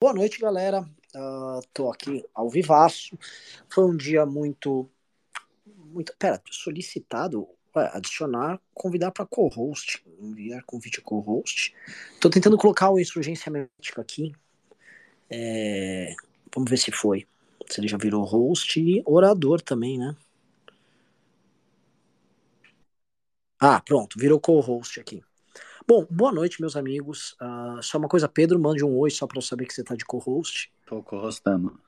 Boa noite, galera. Uh, tô aqui ao vivaço. Foi um dia muito. muito pera, solicitado ué, adicionar, convidar para co-host. Enviar convite a co-host. Tô tentando colocar o Insurgência Médica aqui. É, vamos ver se foi. Se ele já virou host e orador também, né? Ah, pronto, virou co-host aqui. Bom, boa noite, meus amigos. Uh, só uma coisa, Pedro, mande um oi só para eu saber que você está de co-host. Tô co-hostando.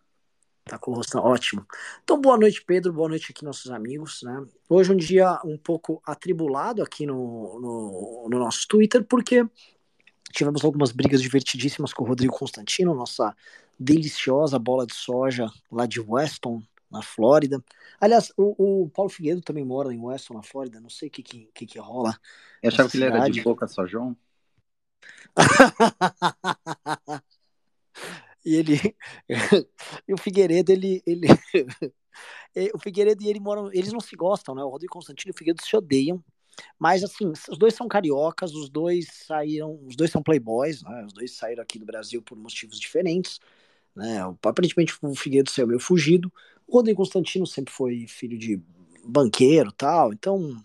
Tá co-hostando, ótimo. Então, boa noite, Pedro, boa noite aqui, nossos amigos. Né? Hoje é um dia um pouco atribulado aqui no, no, no nosso Twitter, porque tivemos algumas brigas divertidíssimas com o Rodrigo Constantino, nossa deliciosa bola de soja lá de Weston, na Flórida. Aliás, o, o, Paulo Figueiredo também mora em Weston, na Flórida. Não sei o que, que, que, que rola. Eu achava que ele era de Boca São João. e ele. e o Figueiredo, ele. ele o Figueiredo e ele moram. Eles não se gostam, né? O Rodrigo Constantino e o Figueiredo se odeiam. Mas assim, os dois são cariocas, os dois saíram, os dois são playboys, né? Os dois saíram aqui do Brasil por motivos diferentes. Né? Aparentemente o Figueiredo saiu meio fugido. O Rodrigo Constantino sempre foi filho de banqueiro tal, então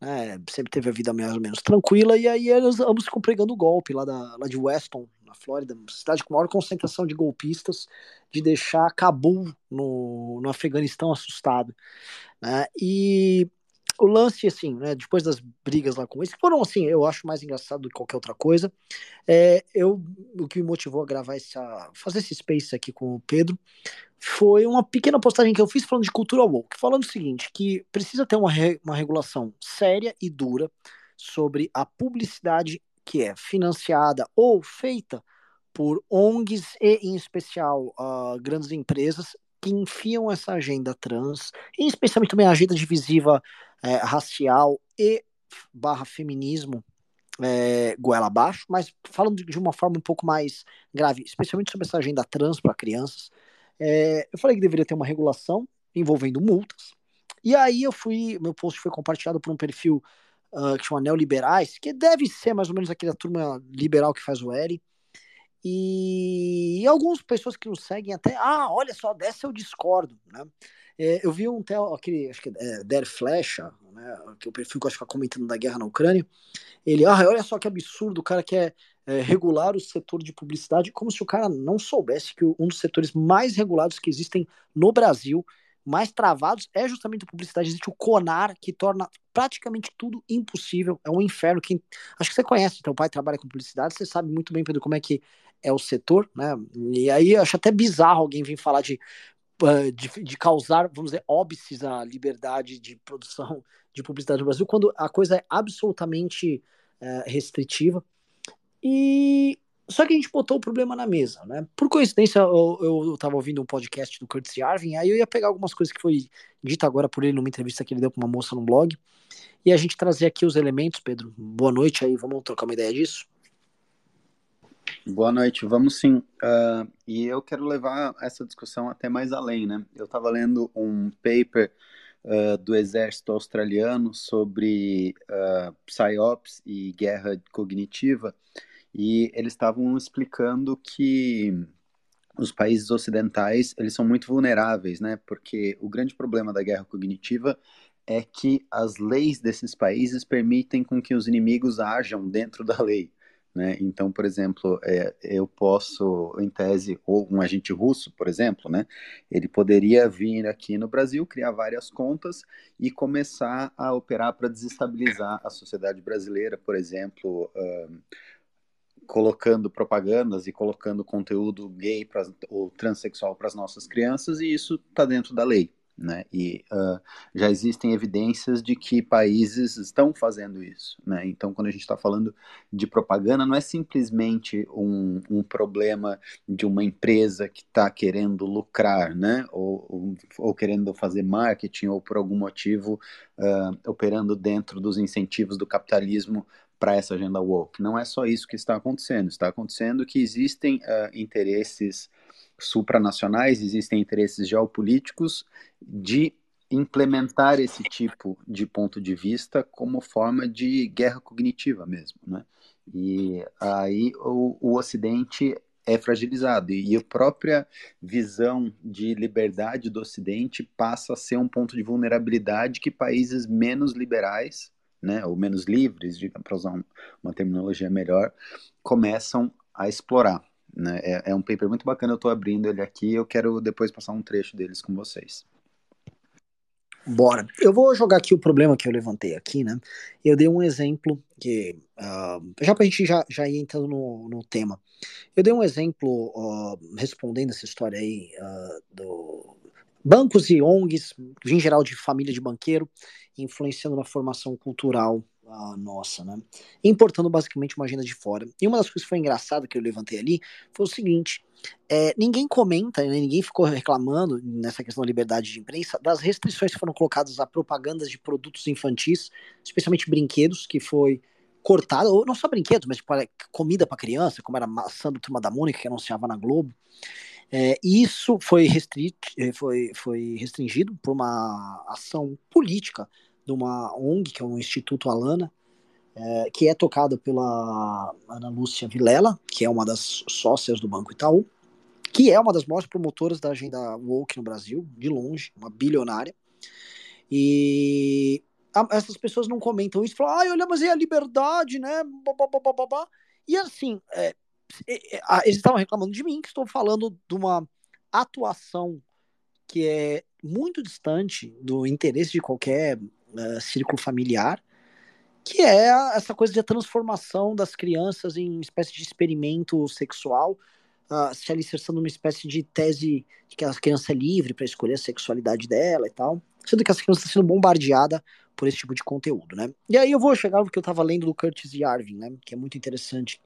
né, sempre teve a vida mais ou menos tranquila. E aí eles ambos ficam pregando golpe lá, da, lá de Weston, na Flórida, cidade com maior concentração de golpistas, de deixar Cabul no, no Afeganistão assustado. Né? E o lance, assim, né, depois das brigas lá com eles, que foram, assim, eu acho mais engraçado do que qualquer outra coisa, é, eu, o que me motivou a gravar essa, fazer esse space aqui com o Pedro, foi uma pequena postagem que eu fiz falando de cultura woke, falando o seguinte, que precisa ter uma, re, uma regulação séria e dura sobre a publicidade que é financiada ou feita por ONGs e, em especial, uh, grandes empresas que enfiam essa agenda trans, e especialmente também a agenda divisiva é, racial e barra feminismo é, goela abaixo, mas falando de uma forma um pouco mais grave, especialmente sobre essa agenda trans para crianças, é, eu falei que deveria ter uma regulação envolvendo multas. E aí eu fui, meu post foi compartilhado por um perfil uh, que chama Neoliberais, que deve ser mais ou menos aquela turma liberal que faz o L. E, e algumas pessoas que nos seguem até, ah, olha só, dessa eu discordo, né? É, eu vi um aquele, acho que é Der Flecha, né, que o perfil que eu acho que comentando da guerra na Ucrânia, ele, ah, olha só que absurdo, o cara quer é, regular o setor de publicidade, como se o cara não soubesse que um dos setores mais regulados que existem no Brasil, mais travados, é justamente a publicidade. Existe o CONAR, que torna praticamente tudo impossível, é um inferno. Quem, acho que você conhece, teu pai trabalha com publicidade, você sabe muito bem, Pedro, como é que é o setor, né? E aí acho até bizarro alguém vir falar de de, de, causar, vamos dizer, óbices à liberdade de produção de publicidade no Brasil, quando a coisa é absolutamente é, restritiva. E só que a gente botou o problema na mesa, né? Por coincidência, eu estava ouvindo um podcast do Curtis Yarvin, aí eu ia pegar algumas coisas que foi dita agora por ele numa entrevista que ele deu para uma moça no blog, e a gente trazer aqui os elementos, Pedro. Boa noite aí, vamos trocar uma ideia disso? Boa noite, vamos sim. Uh, e eu quero levar essa discussão até mais além, né? Eu estava lendo um paper uh, do Exército Australiano sobre uh, PSYOPs e guerra cognitiva, e eles estavam explicando que os países ocidentais eles são muito vulneráveis, né? Porque o grande problema da guerra cognitiva é que as leis desses países permitem com que os inimigos ajam dentro da lei. Né? Então, por exemplo, é, eu posso, em tese, ou um agente russo, por exemplo, né? ele poderia vir aqui no Brasil, criar várias contas e começar a operar para desestabilizar a sociedade brasileira, por exemplo, colocando propagandas e colocando conteúdo gay pra, ou transexual para as nossas crianças, e isso está dentro da lei. Né? E uh, já existem evidências de que países estão fazendo isso. Né? Então, quando a gente está falando de propaganda, não é simplesmente um, um problema de uma empresa que está querendo lucrar, né? Ou, ou, ou, querendo fazer marketing, ou por algum motivo uh, operando dentro dos incentivos do capitalismo para essa agenda woke. Não é só isso que está acontecendo. Está acontecendo que existem uh, interesses supranacionais, existem interesses geopolíticos de implementar esse tipo de ponto de vista como forma de guerra cognitiva mesmo, né? E aí o, o Ocidente é fragilizado. E a própria visão de liberdade do Ocidente passa a ser um ponto de vulnerabilidade que países menos liberais, né, ou menos livres, para usar uma terminologia melhor, começam a explorar. Né? É, é um paper muito bacana, eu estou abrindo ele aqui, eu quero depois passar um trecho deles com vocês. Bora. Eu vou jogar aqui o problema que eu levantei aqui, né? Eu dei um exemplo que, uh, já pra gente já, já ir entrando no, no tema. Eu dei um exemplo uh, respondendo essa história aí uh, do bancos e ONGs, em geral de família de banqueiro, influenciando na formação cultural a nossa, né? Importando basicamente uma agenda de fora. E uma das coisas que foi engraçada que eu levantei ali foi o seguinte: é, ninguém comenta, né, ninguém ficou reclamando nessa questão da liberdade de imprensa das restrições que foram colocadas a propagandas de produtos infantis, especialmente brinquedos, que foi cortada, ou não só brinquedos, mas tipo, comida para criança, como era maçã do Turma da Mônica, que anunciava na Globo. É, isso foi, restrit, é, foi, foi restringido por uma ação política de uma ONG, que é o Instituto Alana, é, que é tocada pela Ana Lúcia Vilela, que é uma das sócias do Banco Itaú, que é uma das maiores promotoras da agenda woke no Brasil, de longe, uma bilionária. E a, essas pessoas não comentam isso, falam, ai, olha, mas é a liberdade, né? E assim, é, eles estavam reclamando de mim, que estou falando de uma atuação que é muito distante do interesse de qualquer uh, círculo familiar, que é essa coisa de transformação das crianças em espécie de experimento sexual, uh, se alicerçando numa espécie de tese de que a criança é livre para escolher a sexualidade dela e tal, sendo que essa criança está sendo bombardeada por esse tipo de conteúdo, né? E aí eu vou chegar no que eu estava lendo do Curtis Yarvin, né? Que é muito interessante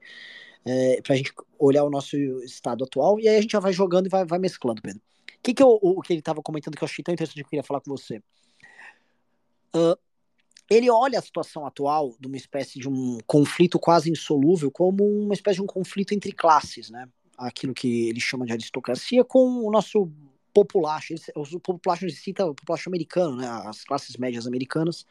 é, para a gente olhar o nosso estado atual, e aí a gente já vai jogando e vai, vai mesclando, Pedro. O que, que eu, o que ele estava comentando que eu achei tão interessante que eu queria falar com você? Ele olha a situação atual de uma espécie de um conflito quase insolúvel como uma espécie de um conflito entre classes, né? Aquilo que ele chama de aristocracia com o nosso populacho. O populacho cita o populacho americano, né? As classes médias americanas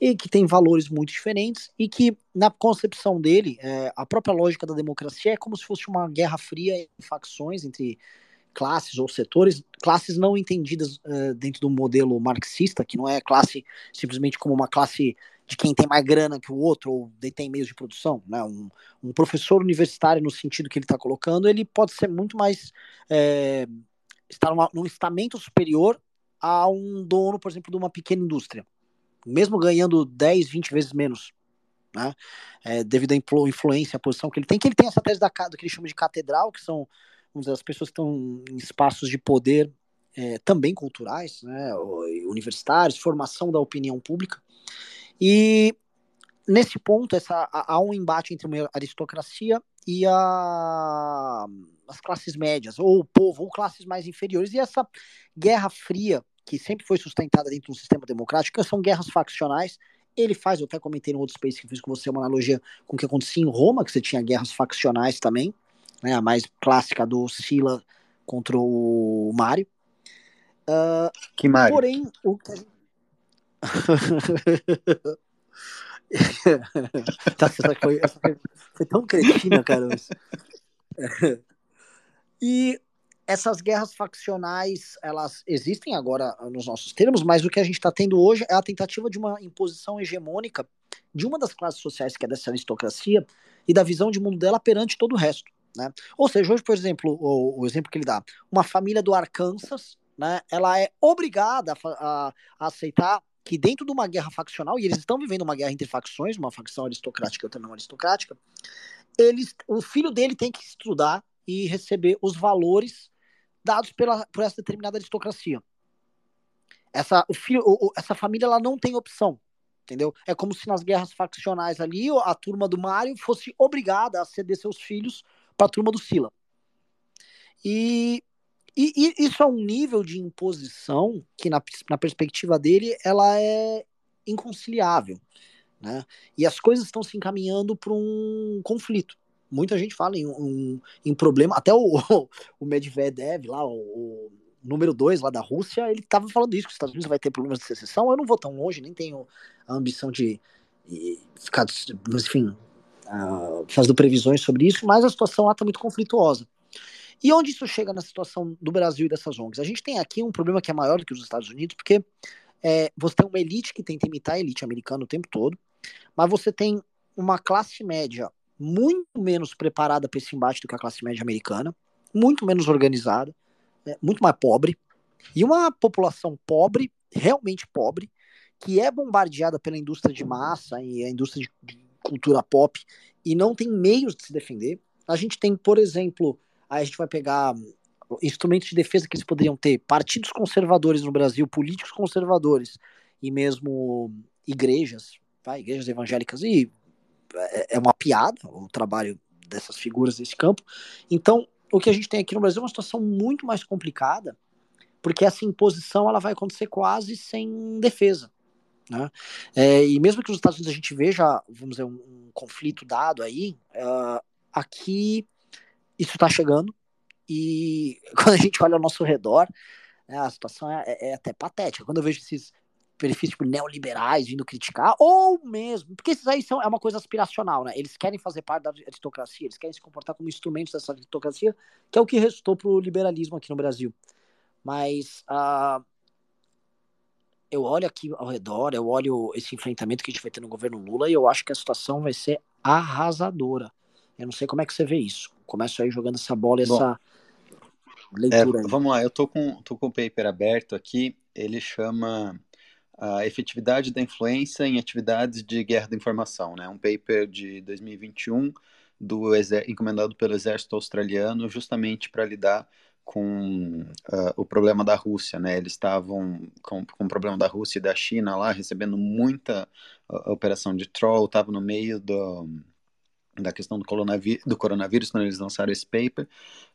e que tem valores muito diferentes e que na concepção dele é, a própria lógica da democracia é como se fosse uma guerra fria em facções entre classes ou setores, classes não entendidas uh, dentro do modelo marxista, que não é classe simplesmente como uma classe de quem tem mais grana que o outro ou detém meios de produção. Né? Um, um professor universitário, no sentido que ele está colocando, ele pode ser muito mais. É, estar num estamento superior a um dono, por exemplo, de uma pequena indústria, mesmo ganhando 10, 20 vezes menos. Né? É, devido à influência, à posição que ele tem, que ele tem essa tese da, do que ele chama de catedral, que são vamos dizer, as pessoas que estão em espaços de poder é, também culturais, né, universitários, formação da opinião pública. E nesse ponto essa, há um embate entre a aristocracia e a, as classes médias, ou o povo, ou classes mais inferiores, e essa guerra fria que sempre foi sustentada dentro do sistema democrático, são guerras faccionais. Ele faz, eu até comentei no outro space que fiz com você, uma analogia com o que acontecia em Roma, que você tinha guerras faccionais também, né, a mais clássica do Sila contra o Mario. Uh, que Mario? Porém, o essa foi, essa foi, foi, tão cretina, cara. e essas guerras faccionais, elas existem agora nos nossos termos, mas o que a gente está tendo hoje é a tentativa de uma imposição hegemônica de uma das classes sociais, que é dessa aristocracia, e da visão de mundo dela perante todo o resto. Né? Ou seja, hoje, por exemplo, o, o, exemplo que ele dá, uma família do Arkansas, né, ela é obrigada a, a, a, aceitar que dentro de uma guerra faccional, e eles estão vivendo uma guerra entre facções, uma facção aristocrática e outra não aristocrática, eles, o filho dele tem que estudar e receber os valores dados pela, por essa determinada aristocracia. Essa, o filho, o, essa família ela não tem opção entendeu? É como se nas guerras faccionais ali a turma do Mario fosse obrigada a ceder seus filhos para a turma do Sila. E, e, e, isso é um nível de imposição que, na, na perspectiva dele, ela é inconciliável. Né? E as coisas estão se encaminhando para um conflito. Muita gente fala em, um, em problema, até o, o Medvedev, lá, o, número dois lá da Rússia, ele estava falando isso, que os Estados Unidos vai ter problemas de secessão. Eu não vou tão longe, nem tenho a ambição de, de ficar, enfim, fazendo previsões sobre isso, mas a situação lá está muito conflituosa. E onde isso chega na situação do Brasil e dessas ONGs? A gente tem aqui um problema que é maior do que os Estados Unidos, porque é, você tem uma elite que tenta imitar a elite americana o tempo todo, mas você tem uma classe média muito menos preparada para esse embate do que a classe média americana, muito menos organizada, né, muito mais pobre, e uma população pobre, realmente pobre, que é bombardeada pela indústria de massa e a indústria de cultura pop e não tem meios de se defender. A gente tem, por exemplo, a gente vai pegar instrumentos de defesa que eles poderiam ter, partidos conservadores no Brasil, políticos conservadores e mesmo igrejas, vai, igrejas evangélicas e é, é uma piada o trabalho dessas figuras desse campo. Então, o que a gente tem aqui no Brasil é uma situação muito mais complicada, porque essa imposição ela vai acontecer quase sem defesa. Né? É, e mesmo que nos Estados Unidos a gente veja, vamos dizer, um, um conflito dado aí, uh, aqui isso está chegando, e quando a gente olha ao nosso redor, né, a situação é, é, é, até patética. Quando eu vejo esses perfis tipo neoliberais vindo criticar, ou mesmo, porque esses aí são, é uma coisa aspiracional, né? Eles querem fazer parte da aristocracia, eles querem se comportar como instrumentos dessa aristocracia, que é o que restou pro liberalismo aqui no Brasil. Mas uh, eu olho aqui ao redor, eu olho esse enfrentamento que a gente vai ter no governo Lula e eu acho que a situação vai ser arrasadora. Eu não sei como é que você vê isso. Começo aí jogando essa bola essa leitura. É, vamos lá, eu tô com, tô com o paper aberto aqui. Ele chama a efetividade da influência em atividades de guerra da informação, né? Um paper de 2021 do encomendado pelo exército australiano, justamente para lidar com uh, o problema da Rússia, né? Eles estavam com, com o problema da Rússia e da China lá, recebendo muita uh, operação de troll, estava no meio do, da questão do do coronavírus quando eles lançaram esse paper.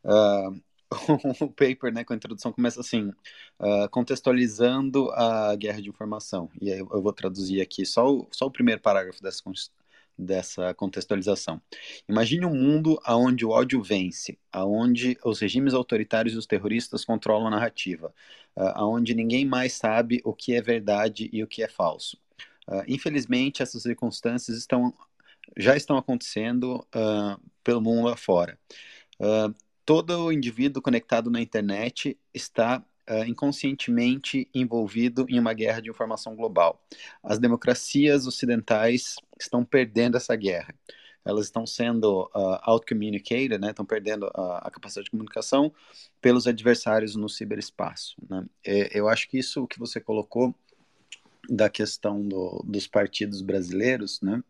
Uh, o paper, né, com a introdução começa assim, contextualizando a guerra de informação. E aí eu vou traduzir aqui só o, só o primeiro parágrafo dessa dessa contextualização. Imagine um mundo onde o ódio vence, onde os regimes autoritários e os terroristas controlam a narrativa, uh, onde ninguém mais sabe o que é verdade e o que é falso. Uh, infelizmente, essas circunstâncias estão, já estão acontecendo uh, pelo mundo afora. Uh, todo indivíduo conectado na internet está inconscientemente envolvido em uma guerra de informação global. As democracias ocidentais estão perdendo essa guerra. Elas estão sendo uh, out-communicated, né? estão perdendo a, a, capacidade de comunicação pelos adversários no ciberespaço. Né? É, eu acho que isso que você colocou da questão do, dos partidos brasileiros, né?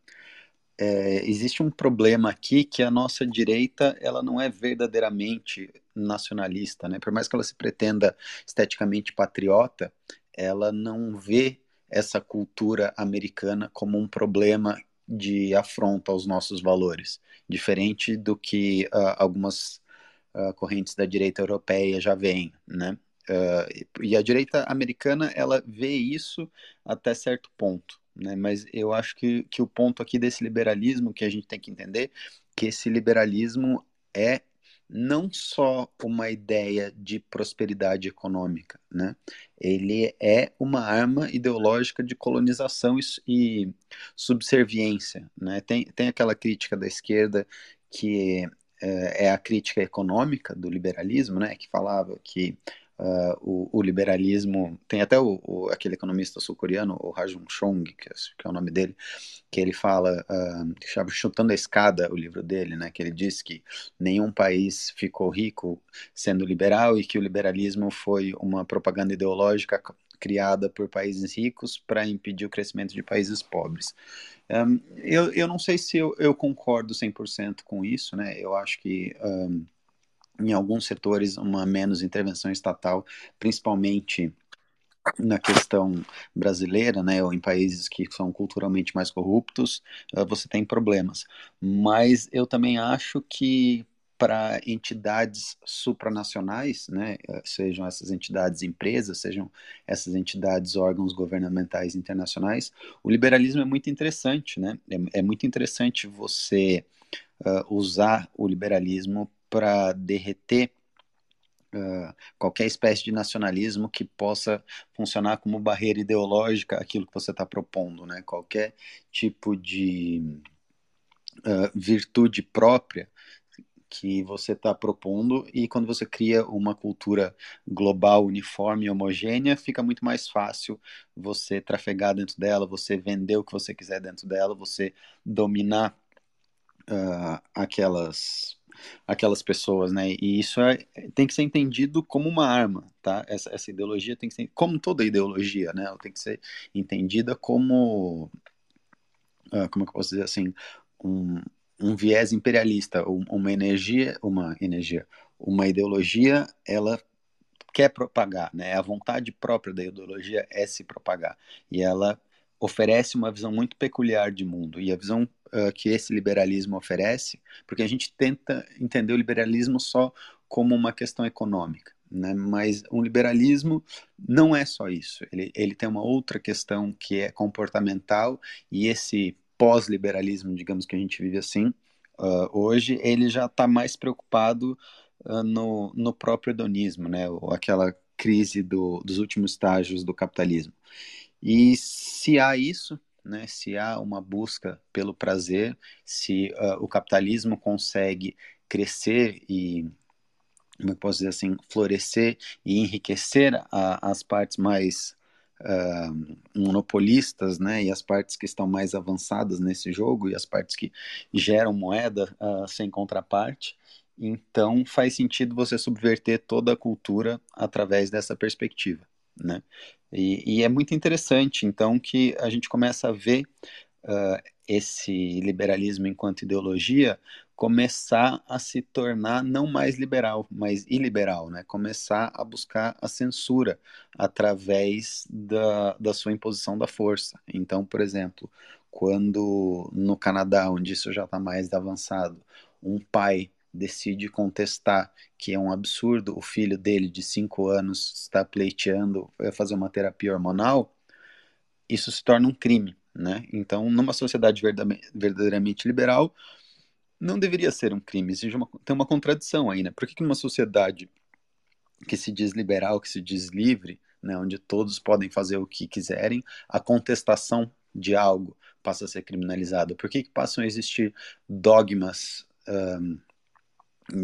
É, existe um problema aqui que a nossa direita ela não é verdadeiramente nacionalista, né? Por mais que ela se pretenda esteticamente patriota, ela não vê essa cultura americana como um problema de afronta aos nossos valores, diferente do que uh, algumas uh, correntes da direita europeia já veem, né? Uh, e a direita americana ela vê isso até certo ponto, né? Mas eu acho que, que o ponto aqui desse liberalismo que a gente tem que entender que esse liberalismo é não só uma ideia de prosperidade econômica, né? Ele é uma arma ideológica de colonização e, e subserviência, né? Tem, tem aquela crítica da esquerda que é, é a crítica econômica do liberalismo, né? Que falava que Uh, o, o, liberalismo tem até o, o, aquele economista sul-coreano o Rajun Chong que é, que é, o nome dele que ele fala uh, chama chutando a escada o livro dele né que ele diz que nenhum país ficou rico sendo liberal e que o liberalismo foi uma propaganda ideológica criada por países ricos para impedir o crescimento de países pobres. Um, eu, eu não sei se eu, eu concordo 100% com isso né eu acho que um, em alguns setores, uma menos intervenção estatal, principalmente na questão brasileira, né, ou em países que são culturalmente mais corruptos, uh, você tem problemas. Mas eu também acho que para entidades supranacionais, né, eh, sejam essas entidades empresas, sejam essas entidades órgãos governamentais internacionais, o liberalismo é muito interessante, né? É, é muito interessante você uh, usar o liberalismo para derreter uh, qualquer espécie de nacionalismo que possa funcionar como barreira ideológica aquilo que você está propondo, né? Qualquer tipo de uh, virtude própria que você está propondo e quando você cria uma cultura global, uniforme e homogênea, fica muito mais fácil você trafegar dentro dela, você vender o que você quiser dentro dela, você dominar uh, aquelas aquelas pessoas, né? E isso é, tem que ser entendido como uma arma, tá? Essa, essa ideologia tem que ser, como toda ideologia, né? Ela tem que ser entendida como, uh, como é que eu posso dizer assim, um, um viés imperialista, uma energia, uma energia, uma ideologia, ela quer propagar, né? A vontade própria da ideologia é se propagar e ela oferece uma visão muito peculiar de mundo e a visão uh, que esse liberalismo oferece, porque a gente tenta entender o liberalismo só como uma questão econômica, né? Mas um liberalismo não é só isso. Ele, ele tem uma outra questão que é comportamental e esse pós-liberalismo, digamos que a gente vive assim, uh, hoje, ele já está mais preocupado uh, no, no próprio hedonismo, né? Ou aquela crise do, dos últimos estágios do capitalismo. E se há isso, né, se há uma busca pelo prazer, se uh, o capitalismo consegue crescer e, como eu posso dizer assim, florescer e enriquecer a, as partes mais uh, monopolistas, né, e as partes que estão mais avançadas nesse jogo e as partes que geram moeda uh, sem contraparte. Então faz sentido você subverter toda a cultura através dessa perspectiva, né? E, e é muito interessante, então, que a gente começa a ver uh, esse liberalismo enquanto ideologia começar a se tornar não mais liberal, mas iliberal, né? Começar a buscar a censura através da, da sua imposição da força. Então, por exemplo, quando no Canadá, onde isso já está mais avançado, um pai decide contestar que é um absurdo o filho dele de cinco anos está pleiteando fazer uma terapia hormonal, isso se torna um crime, né? Então, numa sociedade verdadeiramente liberal, não deveria ser um crime. Existe uma, tem uma contradição aí, né? Por que, que numa sociedade que se diz liberal, que se diz livre, né, onde todos podem fazer o que quiserem, a contestação de algo passa a ser criminalizada? Por que, que passam a existir dogmas um,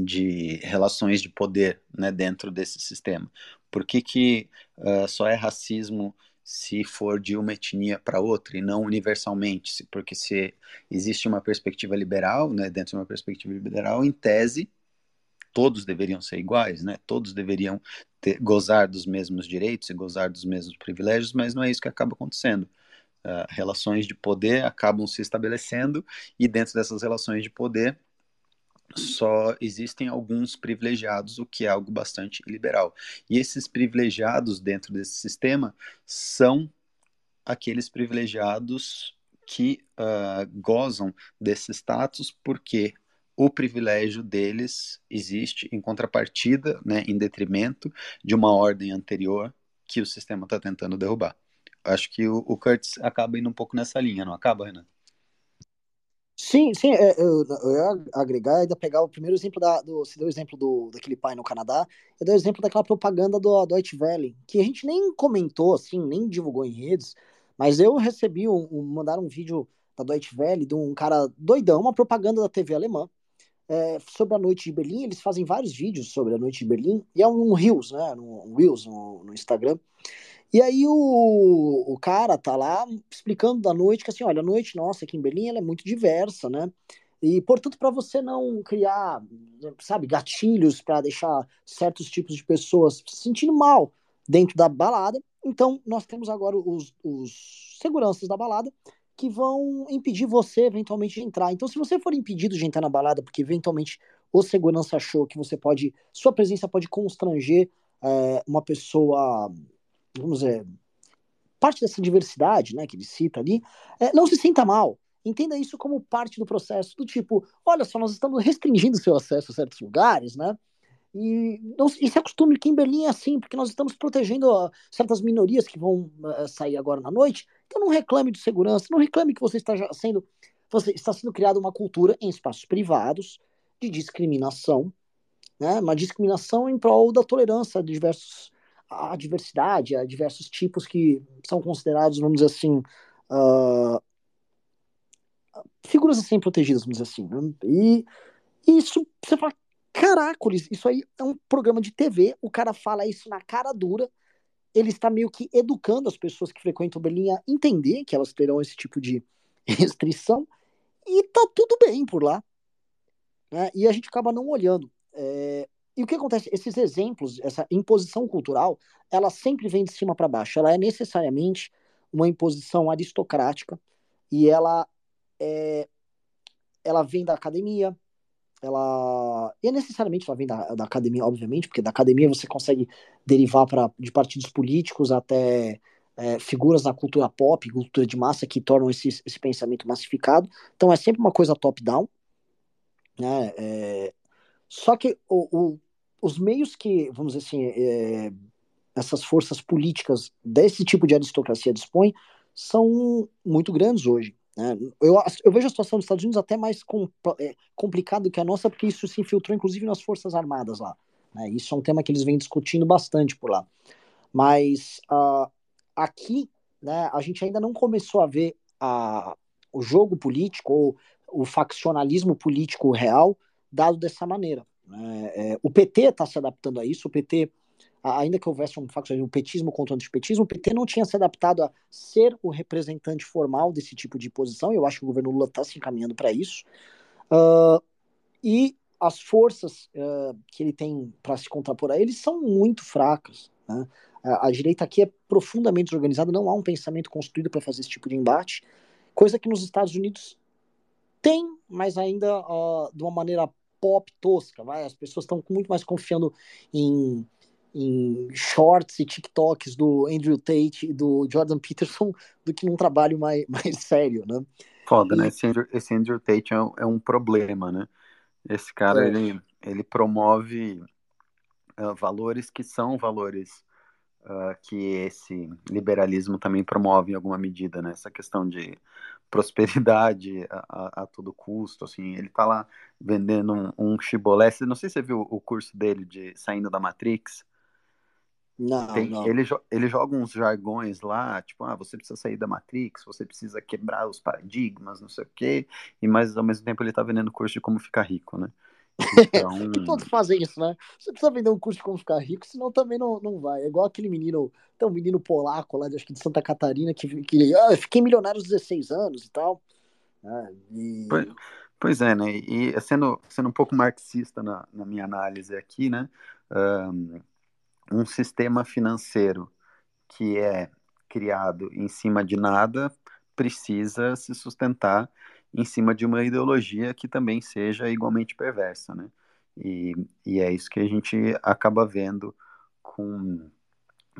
de relações de poder né, dentro desse sistema? Por que, que uh, só é racismo se for de uma etnia para outra e não universalmente, porque se existe uma perspectiva liberal, né, dentro de uma perspectiva liberal, em tese, todos deveriam ser iguais, né? Todos deveriam ter, gozar dos mesmos direitos e gozar dos mesmos privilégios, mas não é isso que acaba acontecendo. Uh, relações de poder acabam se estabelecendo e dentro dessas relações de poder só existem alguns privilegiados, o que é algo bastante liberal. E esses privilegiados dentro desse sistema são aqueles privilegiados que uh, gozam desse status porque o privilégio deles existe em contrapartida, né, em detrimento de uma ordem anterior que o sistema está tentando derrubar. Acho que o, o Kurtz acaba indo um pouco nessa linha, não acaba, Renan? Sim, sim, é, eu, eu ia agregar, ainda pegar o primeiro exemplo da, do, você deu o exemplo do, daquele pai no Canadá, eu dei o exemplo daquela propaganda do Deutsche Welle, que a gente nem comentou, assim, nem divulgou em redes, mas eu recebi, um, um mandaram um vídeo da Deutsche Welle de um cara doidão, uma propaganda da TV alemã, é, sobre a noite de Berlim, eles fazem vários vídeos sobre a noite de Berlim, e é um Reels, né, um Reels no Instagram, e aí o, o cara tá lá explicando da noite que assim, olha, a noite nossa aqui em Berlim ela é muito diversa, né? E portanto para você não criar, sabe, gatilhos para deixar certos tipos de pessoas se sentindo mal dentro da balada, então nós temos agora os, os seguranças da balada que vão impedir você eventualmente de entrar. Então se você for impedido de entrar na balada porque eventualmente o segurança achou que você pode, sua presença pode constranger é, uma pessoa vamos dizer, parte dessa diversidade, né, que ele cita ali, é, não se sinta mal. Entenda isso como parte do processo, do tipo, olha só, nós estamos restringindo seu acesso a certos lugares, né? E, não, e se acostume que em Berlim é assim, porque nós estamos protegendo ó, certas minorias que vão uh, sair agora na noite. Então não reclame de segurança, não reclame que você está sendo, você está sendo criada uma cultura em espaços privados de discriminação, né? Uma discriminação em prol da tolerância de diversos a diversidade, a diversos tipos que são considerados, vamos dizer assim, uh, figuras assim protegidas, vamos dizer assim. Né? E, isso, você fala, caracoles, isso aí é um programa de TV, o cara fala isso na cara dura, ele está meio que educando as pessoas que frequentam Berlim a entender que elas terão esse tipo de restrição, e tá tudo bem por lá. Né? E a gente acaba não olhando. É... E o que acontece? Esses exemplos, essa imposição cultural, ela sempre vem de cima para baixo. Ela é necessariamente uma imposição aristocrática e ela é... ela vem da academia, ela e é necessariamente ela vem da, da academia, obviamente, porque da academia você consegue derivar para de partidos políticos até é, figuras na cultura pop, cultura de massa que tornam esse, esse pensamento massificado. Então é sempre uma coisa top-down, né? É, só que o, o, os meios que, vamos dizer assim, é, essas forças políticas desse tipo de aristocracia dispõem são muito grandes hoje. Né? Eu, eu vejo a situação dos Estados Unidos até mais com, é, complicada que a nossa, porque isso se infiltrou inclusive nas Forças Armadas lá. Né? Isso é um tema que eles vêm discutindo bastante por lá. Mas uh, aqui, né, a gente ainda não começou a ver a, o jogo político ou o faccionalismo político real dado dessa maneira. Né? É, o PT está se adaptando a isso, o PT ainda que houvesse um facto o petismo contra o antipetismo, o PT não tinha se adaptado a ser o representante formal desse tipo de posição, eu acho que o governo Lula está se encaminhando para isso. Uh, e as forças uh, que ele tem para se contrapor a ele são muito fracas. Né? A, a, direita aqui é profundamente desorganizada, não há um pensamento construído para fazer esse tipo de embate, coisa que nos Estados Unidos tem, mas ainda uh, de uma maneira pop tosca. Vai? As pessoas estão muito mais confiando em em shorts e TikToks do Andrew Tate e do Jordan Peterson do que num trabalho mais, mais sério, né? Foda, e... né? Esse Andrew, esse Andrew Tate é um, é um, problema, né? Esse cara, é. ele, ele promove uh, valores que são valores uh, que esse liberalismo também promove em alguma medida, né? Essa questão de prosperidade a, a, a todo custo, assim, ele tá lá vendendo um, um chibolé, não sei se você viu o curso dele de Saindo da Matrix, não, Tem, não. Ele, ele joga uns jargões lá, tipo, ah, você precisa sair da Matrix, você precisa quebrar os paradigmas, não sei o quê, e mas ao mesmo tempo ele tá vendendo curso de como ficar rico, né? Então... todos fazem isso, né? Você precisa vender um curso de como ficar rico, senão também não, não vai. É igual aquele menino, tem um menino polaco lá, de, acho que de Santa Catarina, que, que ah, fiquei milionário aos 16 anos e tal. Ah, e... Pois, pois, é, né? E sendo, sendo um pouco marxista na, na minha análise aqui, né? Um, um sistema financeiro que é criado em cima de nada precisa se sustentar em cima de uma ideologia que também seja igualmente perversa, né? E, e é isso que a gente acaba vendo com,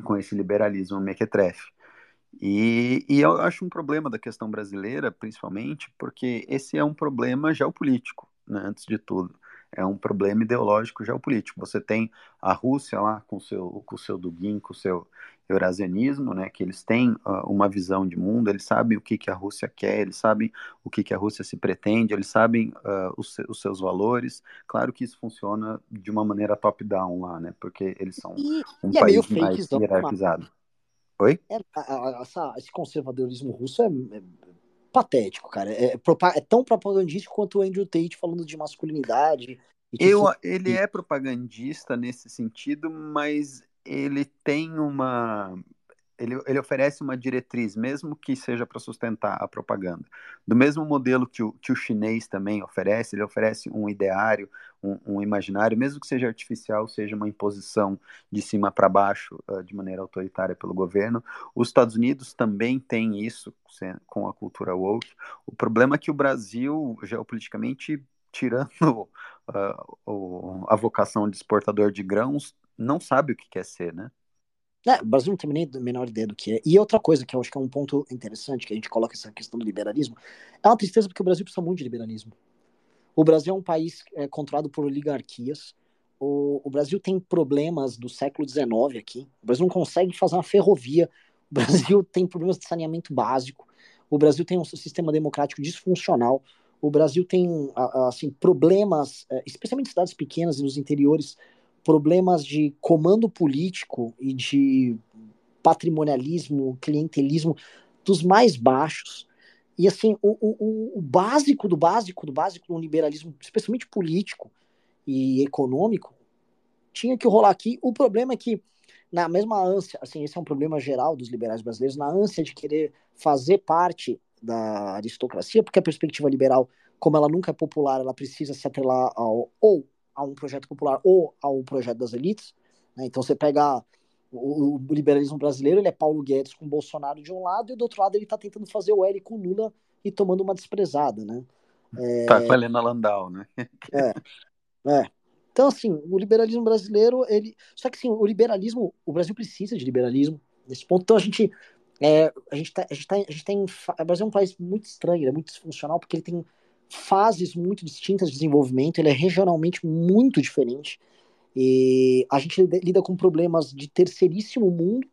com esse liberalismo mequetrefe. E, e eu acho um problema da questão brasileira, principalmente, porque esse é um problema geopolítico, né, antes de tudo é um problema ideológico geopolítico. Você tem a Rússia lá com seu, o seu Dugin, com o seu eurasianismo, né, que eles têm uh, uma visão de mundo, eles sabem o que, que a Rússia quer, eles sabem o que, que a Rússia se pretende, eles sabem uh, os, os, seus valores. Claro que isso funciona de uma maneira top-down lá, né, porque eles são e, um e é país é mais hierarquizado. Oi? É, essa, esse conservadorismo russo é, é patético, cara. É, é, tão propagandístico quanto o Andrew Tate falando de masculinidade. Eu, ele é propagandista nesse sentido, mas ele tem uma ele, ele oferece uma diretriz, mesmo que seja para sustentar a propaganda. Do mesmo modelo que o, que o chinês também oferece, ele oferece um ideário, um, um imaginário, mesmo que seja artificial, seja uma imposição de cima para baixo, uh, de maneira autoritária pelo governo. Os Estados Unidos também têm isso com a cultura woke. O problema é que o Brasil, geopoliticamente, tirando uh, a vocação de exportador de grãos, não sabe o que quer ser, né? É, o Brasil não tem nem a menor ideia do que é. E outra coisa que eu acho que é um ponto interessante, que a gente coloca essa questão do liberalismo, é uma tristeza porque o Brasil precisa muito de liberalismo. O Brasil é um país é, controlado por oligarquias. O, o Brasil tem problemas do século XIX aqui. O Brasil não consegue fazer uma ferrovia. O Brasil tem problemas de saneamento básico. O Brasil tem um sistema democrático disfuncional. O Brasil tem assim problemas, é, especialmente em cidades pequenas e nos interiores, problemas de comando político e de patrimonialismo, clientelismo dos mais baixos. E assim, o, o, o básico do básico do básico do liberalismo, especialmente político e econômico, tinha que rolar aqui. O problema é que, na mesma ânsia, assim, esse é um problema geral dos liberais brasileiros, na ânsia de querer fazer parte da aristocracia, porque a perspectiva liberal, como ela nunca é popular, ela precisa se atrelar ao, ou a um projeto popular ou ao projeto das elites. Né? Então você pega o, o, liberalismo brasileiro, ele é Paulo Guedes com Bolsonaro de um lado, e do outro lado ele está tentando fazer o L com Lula e tomando uma desprezada, né? É... Tá com a Helena Landau, né? é, é. Então, assim, o liberalismo brasileiro, ele. Só que, assim, o liberalismo, o Brasil precisa de liberalismo nesse ponto. Então, a gente. É, a, gente tá, a, gente tá, a gente tem. O Brasil é um país muito estranho, é muito disfuncional, porque ele tem fases muito distintas de desenvolvimento, ele é regionalmente muito diferente. E a gente lida com problemas de terceiríssimo mundo.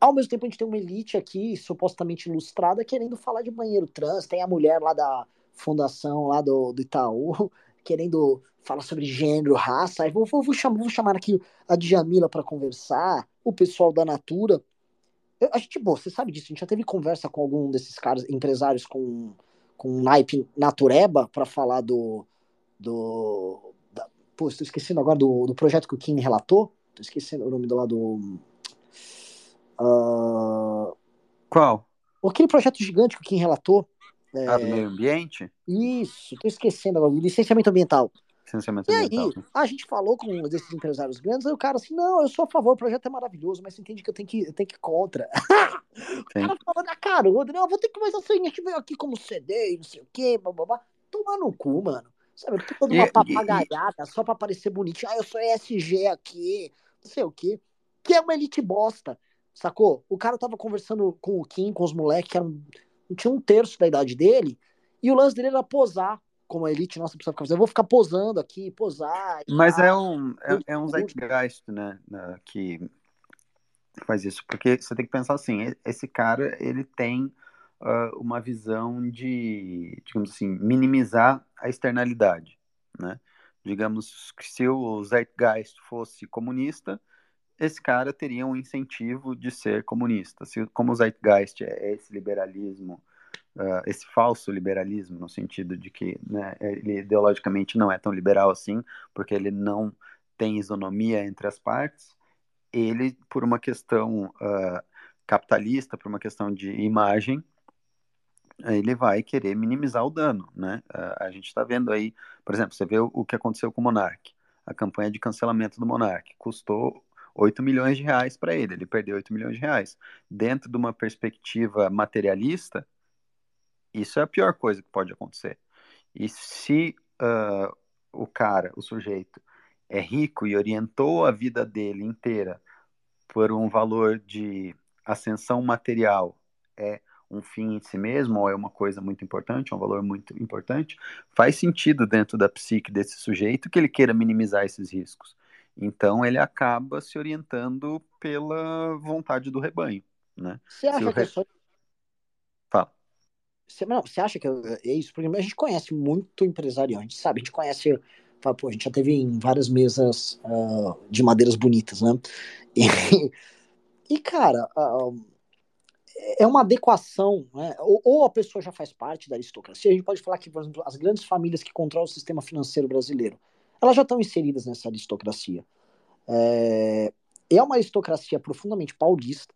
Ao mesmo tempo, a gente tem uma elite aqui, supostamente ilustrada, querendo falar de banheiro trans. Tem a mulher lá da fundação, lá do, do Itaú, querendo falar sobre gênero, raça. Vou, vou, vou, chamar, vou chamar aqui a Djamila para conversar, o pessoal da Natura. A gente, bom, você sabe disso, a gente já teve conversa com algum desses caras, empresários com, com naipe natureba, para falar do, do Pô, estou esquecendo agora do, do projeto que o Kim relatou. Estou esquecendo o nome do lado. Uh... Qual? Aquele projeto gigante que o Kim relatou. É... Ah, do meio ambiente? Isso, estou esquecendo agora. Licenciamento ambiental. Licenciamento e ambiental. aí, a gente falou com um desses empresários grandes, aí o cara assim, não, eu sou a favor, o projeto é maravilhoso, mas você entende que eu tenho que, eu tenho que ir contra. o cara falou na caruda, não, eu vou ter que, mas assim, a gente veio aqui como CD e não sei o quê, blá. Tomar no cu, mano. Sabe, toda uma papagaiada só pra parecer bonitinho. Ah, eu sou ESG aqui, não sei o quê. Que é uma elite bosta, sacou? O cara tava conversando com o Kim, com os moleques, que eram, tinha um terço da idade dele, e o lance dele era posar como a elite nossa precisa ficar fazendo. Eu vou ficar posando aqui, posar. Mas é um, é, é um zeitgeist, né, que faz isso. Porque você tem que pensar assim, esse cara, ele tem uh, uma visão de, digamos assim, minimizar a externalidade, né? Digamos que se o Zeitgeist fosse comunista, esse cara teria um incentivo de ser comunista. Se, como o Zeitgeist é esse liberalismo, uh, esse falso liberalismo, no sentido de que né, ele ideologicamente não é tão liberal assim, porque ele não tem isonomia entre as partes, ele, por uma questão uh, capitalista, por uma questão de imagem, ele vai querer minimizar o dano, né? A gente está vendo aí, por exemplo, você vê o, que aconteceu com o Monark, a campanha de cancelamento do Monark, custou 8 milhões de reais para ele, ele perdeu 8 milhões de reais. Dentro de uma perspectiva materialista, isso é a pior coisa que pode acontecer. E se uh, o cara, o sujeito, é rico e orientou a vida dele inteira por um valor de ascensão material, é um fim em si mesmo, ou é uma coisa muito importante, um valor muito importante, faz sentido dentro da psique desse sujeito que ele queira minimizar esses riscos. Então ele acaba se orientando pela vontade do rebanho, né? Você acha re... que é. Você, não, você acha que é isso? Porque a gente conhece muito empresarial, a gente sabe, a gente conhece, pô, a gente já teve em várias mesas uh, de madeiras bonitas, né? E, e cara, uh, é uma adequação, né? ou, ou, a pessoa já faz parte da aristocracia, a gente pode falar que, por exemplo, as grandes famílias que controlam o sistema financeiro brasileiro, elas já estão inseridas nessa aristocracia. É, é uma aristocracia profundamente paulista,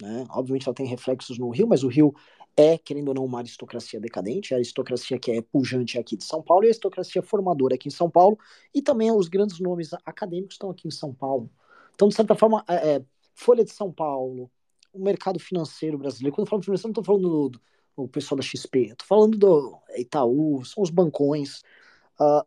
né? obviamente ela tem reflexos no Rio, mas o Rio é, querendo ou não, uma aristocracia decadente, a aristocracia que é pujante aqui de São Paulo e a aristocracia formadora aqui em São Paulo, e também os grandes nomes acadêmicos estão aqui em São Paulo. Então, de certa forma, é, é Folha de São Paulo, o mercado financeiro brasileiro. Quando eu falo financeiro, não estou falando do, do, pessoal da XP, estou falando do Itaú, são os bancões, uh,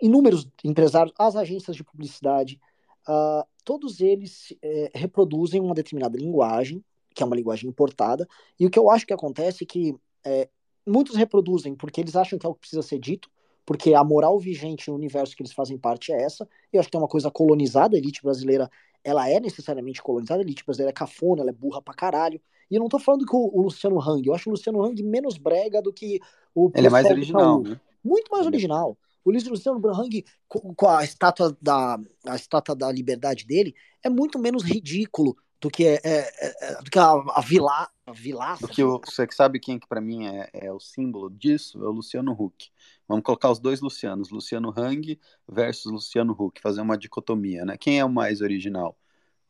inúmeros empresários, as agências de publicidade, uh, todos eles é, reproduzem uma determinada linguagem, que é uma linguagem importada, e o que eu acho que acontece é que é, muitos reproduzem porque eles acham que é o que precisa ser dito, porque a moral vigente no universo que eles fazem parte é essa. Eu acho que tem uma coisa colonizada, a elite brasileira ela é necessariamente colonizada, a elite brasileira é cafona, ela é burra pra caralho. E eu não tô falando que o, o Luciano Hang, eu acho o Luciano Hang menos brega do que o. Ele é mais original, né? Muito mais original. O Luciano Hang, com, com a estátua da a estátua da liberdade dele, é muito menos ridículo do que, é, é, é do que a, a, vila, vilaça. Porque o, você sabe quem que para mim é, é, o símbolo disso? É o Luciano Huck. Vamos colocar os dois Lucianos, Luciano Hang versus Luciano Huck, fazer uma dicotomia, né? Quem é o mais original?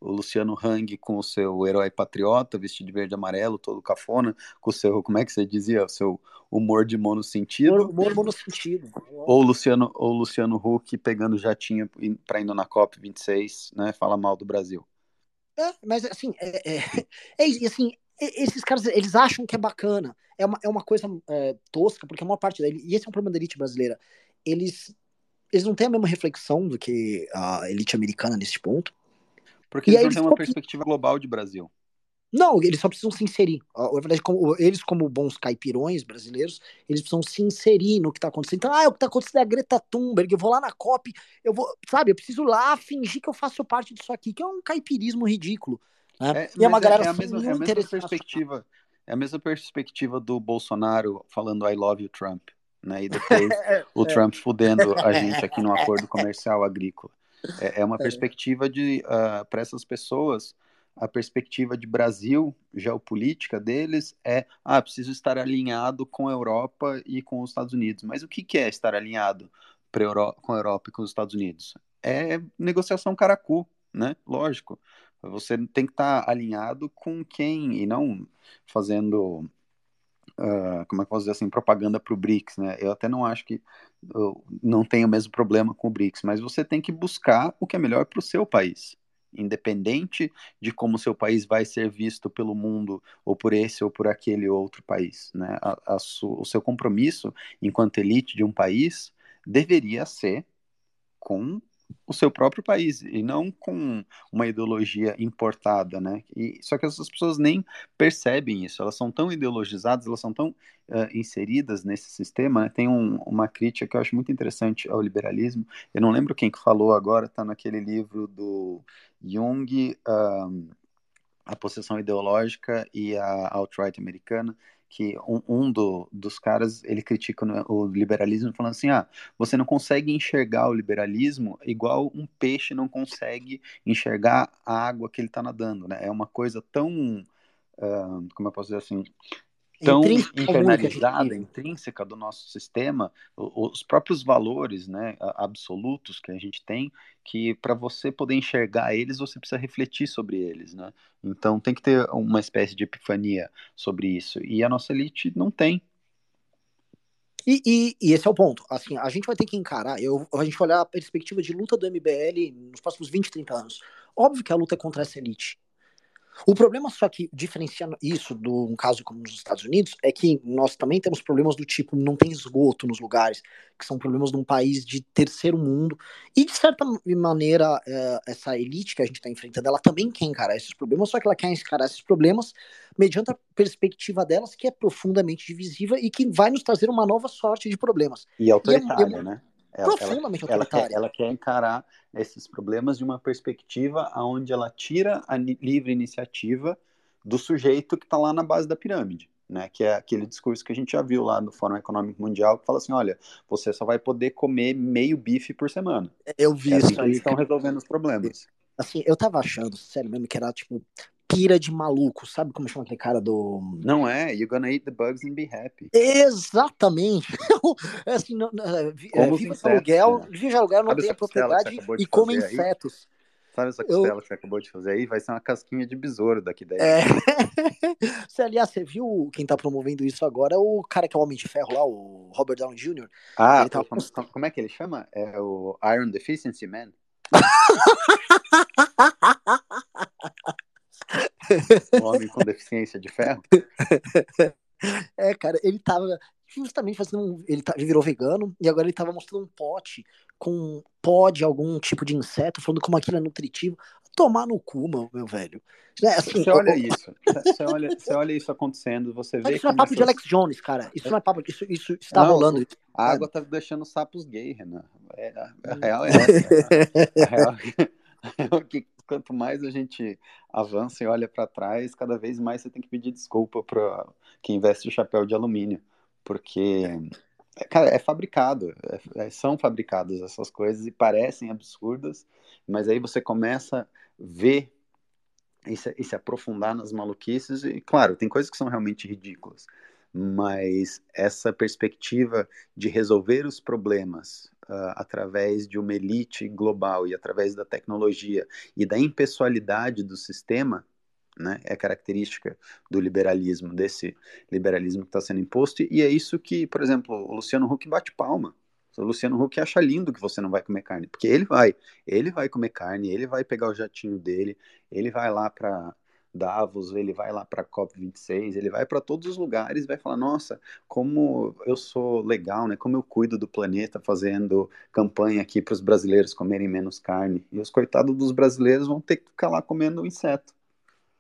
O Luciano Hang com o seu herói patriota, vestido de verde e amarelo, todo cafona, com o seu, como é que você dizia? O seu humor de monossentido. Humor monossentido. Ou o Luciano, ou Luciano Huck pegando jatinho para indo na COP26, né? Fala mal do Brasil. É, mas assim, é, é, é, assim, esses caras, eles acham que é bacana. É uma, é uma coisa é, tosca, porque a maior parte dele, e esse é um problema da elite brasileira, eles, eles não têm a mesma reflexão do que a elite americana nesse ponto. Porque eles não têm uma perspectiva global de Brasil. Não, eles só precisam se inserir. Na verdade, como, eles, como bons caipirões brasileiros, eles precisam se inserir no que está acontecendo. Então, ah, o que está acontecendo é a Greta Thunberg, eu vou lá na COP, eu vou, sabe, eu preciso lá fingir que eu faço parte disso aqui, que é um caipirismo ridículo. Né? É, e é uma galera é, é a mesma, é a mesma perspectiva. É a mesma perspectiva do Bolsonaro falando I love you, Trump. Né? E depois o Trump fudendo a gente aqui no acordo comercial agrícola. É, é uma perspectiva de uh, para essas pessoas a perspectiva de Brasil geopolítica deles é ah preciso estar alinhado com a Europa e com os Estados Unidos. Mas o que, é estar alinhado com a Europa e com os Estados Unidos? É negociação caracu né? Lógico. Você tem que estar alinhado com quem e não fazendo uh, como é que eu posso dizer assim propaganda para o BRICS né? Eu até não acho que não tenho o mesmo problema com o BRICS mas você tem que buscar o que é melhor para o seu país independente de como seu país vai ser visto pelo mundo ou por esse ou por aquele outro país. Né? A, a o seu compromisso enquanto elite de um país deveria ser com o seu próprio país e não com uma ideologia importada, né? E, só que essas pessoas nem percebem isso, elas são tão ideologizadas, elas são tão uh, inseridas nesse sistema. Né? Tem um, uma crítica que eu acho muito interessante ao liberalismo. Eu não lembro quem que falou agora, está naquele livro do Jung, um, a possessão ideológica e a alt-right americana que um, um do, dos caras ele critica o liberalismo falando assim ah você não consegue enxergar o liberalismo igual um peixe não consegue enxergar a água que ele está nadando né? É uma coisa tão uh, como eu posso dizer assim tão internalizada, intrínseca do nosso sistema, os próprios valores né, absolutos que a gente tem, que para você poder enxergar eles, você precisa refletir sobre eles. Né? Então tem que ter uma espécie de epifania sobre isso. E a nossa elite não tem. E, e, e, esse é o ponto. Assim, a gente vai ter que encarar, eu, a gente vai olhar a perspectiva de luta do MBL nos próximos 20, 30 anos. Óbvio que a luta é contra essa elite. O problema só que, diferenciando isso de um caso como nos Estados Unidos, é que nós também temos problemas do tipo, não tem esgoto nos lugares, que são problemas de um país de terceiro mundo, e de certa maneira, é, essa elite que a gente está enfrentando, ela também quer encarar esses problemas, só que ela quer encarar esses problemas mediante a perspectiva delas, que é profundamente divisiva e que vai nos trazer uma nova sorte de problemas. E autoritária, e é, né? Ela, profundamente ela. Ela quer, ela quer encarar esses problemas de uma perspectiva onde ela tira a livre iniciativa do sujeito que está lá na base da pirâmide. Né, que é aquele discurso que a gente já viu lá no Fórum Econômico Mundial, que fala assim, olha, você só vai poder comer meio bife por semana. Eu vi é isso assim aí. estão resolvendo os problemas. Assim, eu tava achando, sério mesmo, que era tipo pira de maluco, sabe como chama aquele cara do. Não é, you're gonna eat the bugs and be happy. Exatamente. é assim, não, é, é, viva de aluguel, né? vive aluguel, não tem propriedade e come insetos. Sabe essa costela eu... que você acabou de fazer aí? Vai ser uma casquinha de besouro daqui daí. É. você, aliás, você viu quem tá promovendo isso agora? É o cara que é o Homem de Ferro lá, o Robert Downey Jr. Ah, tá... como, como é que ele chama? É o Iron Deficiency Man? um homem com deficiência de ferro? É, cara, ele tava justamente fazendo um. Ele, tá, ele virou vegano e agora ele tava mostrando um pote com pó de algum tipo de inseto, falando como aquilo é nutritivo. Tomar no cu, meu, meu velho. É, assim, você olha isso. Você olha, você olha isso acontecendo, você vê. Isso não é papo essas... de Alex Jones, cara. Isso não é papo. Isso, isso está não, rolando. A água tá deixando sapos gay, Renan. É, a, real é essa. A real, é que quanto mais a gente avança e olha para trás, cada vez mais você tem que pedir desculpa para quem veste o chapéu de alumínio, porque cara, é fabricado, é, é, são fabricadas essas coisas e parecem absurdas, mas aí você começa a ver e se, e se aprofundar nas maluquices. E, claro, tem coisas que são realmente ridículas, mas essa perspectiva de resolver os problemas uh, através de uma elite global e através da tecnologia e da impessoalidade do sistema, né, é característica do liberalismo, desse liberalismo que está sendo imposto, e é isso que, por exemplo, o Luciano Huck bate palma. O Luciano Huck acha lindo que você não vai comer carne, porque ele vai, ele vai comer carne, ele vai pegar o jatinho dele, ele vai lá para Davos, ele vai lá para a COP26, ele vai para todos os lugares, vai falar: "Nossa, como eu sou legal, né? Como eu cuido do planeta fazendo campanha aqui para os brasileiros comerem menos carne". E os coitados dos brasileiros vão ter que ficar lá comendo inseto.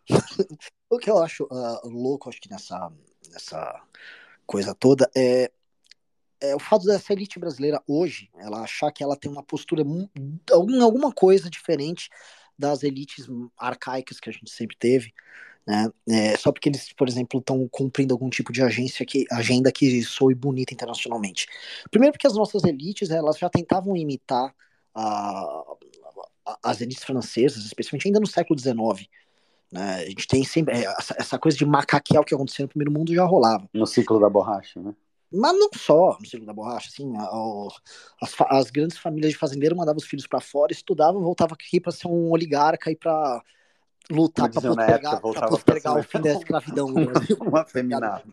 o que eu acho uh, louco, acho que nessa, nessa coisa toda, é, é o fato dessa elite brasileira hoje, ela achar que ela tem uma postura, alguma coisa diferente das elites arcaicas que a gente sempre teve, né? É, só porque eles, por exemplo, estão cumprindo algum tipo de agência que, agenda que soe bonita internacionalmente. Primeiro porque as nossas elites, elas já tentavam imitar a, a, as elites francesas, especialmente ainda no século XIX, né? A gente tem sempre é, essa, essa coisa de macaquear o que aconteceu no primeiro mundo já rolava. No ciclo da borracha, né? Mas não só no ciclo da borracha, assim, a, a, as, as, grandes famílias de fazendeiro mandavam os filhos para fora, estudavam, voltavam aqui para ser um oligarca e para lutar para postergar, postergar o fim da escravidão no Brasil. um afeminado.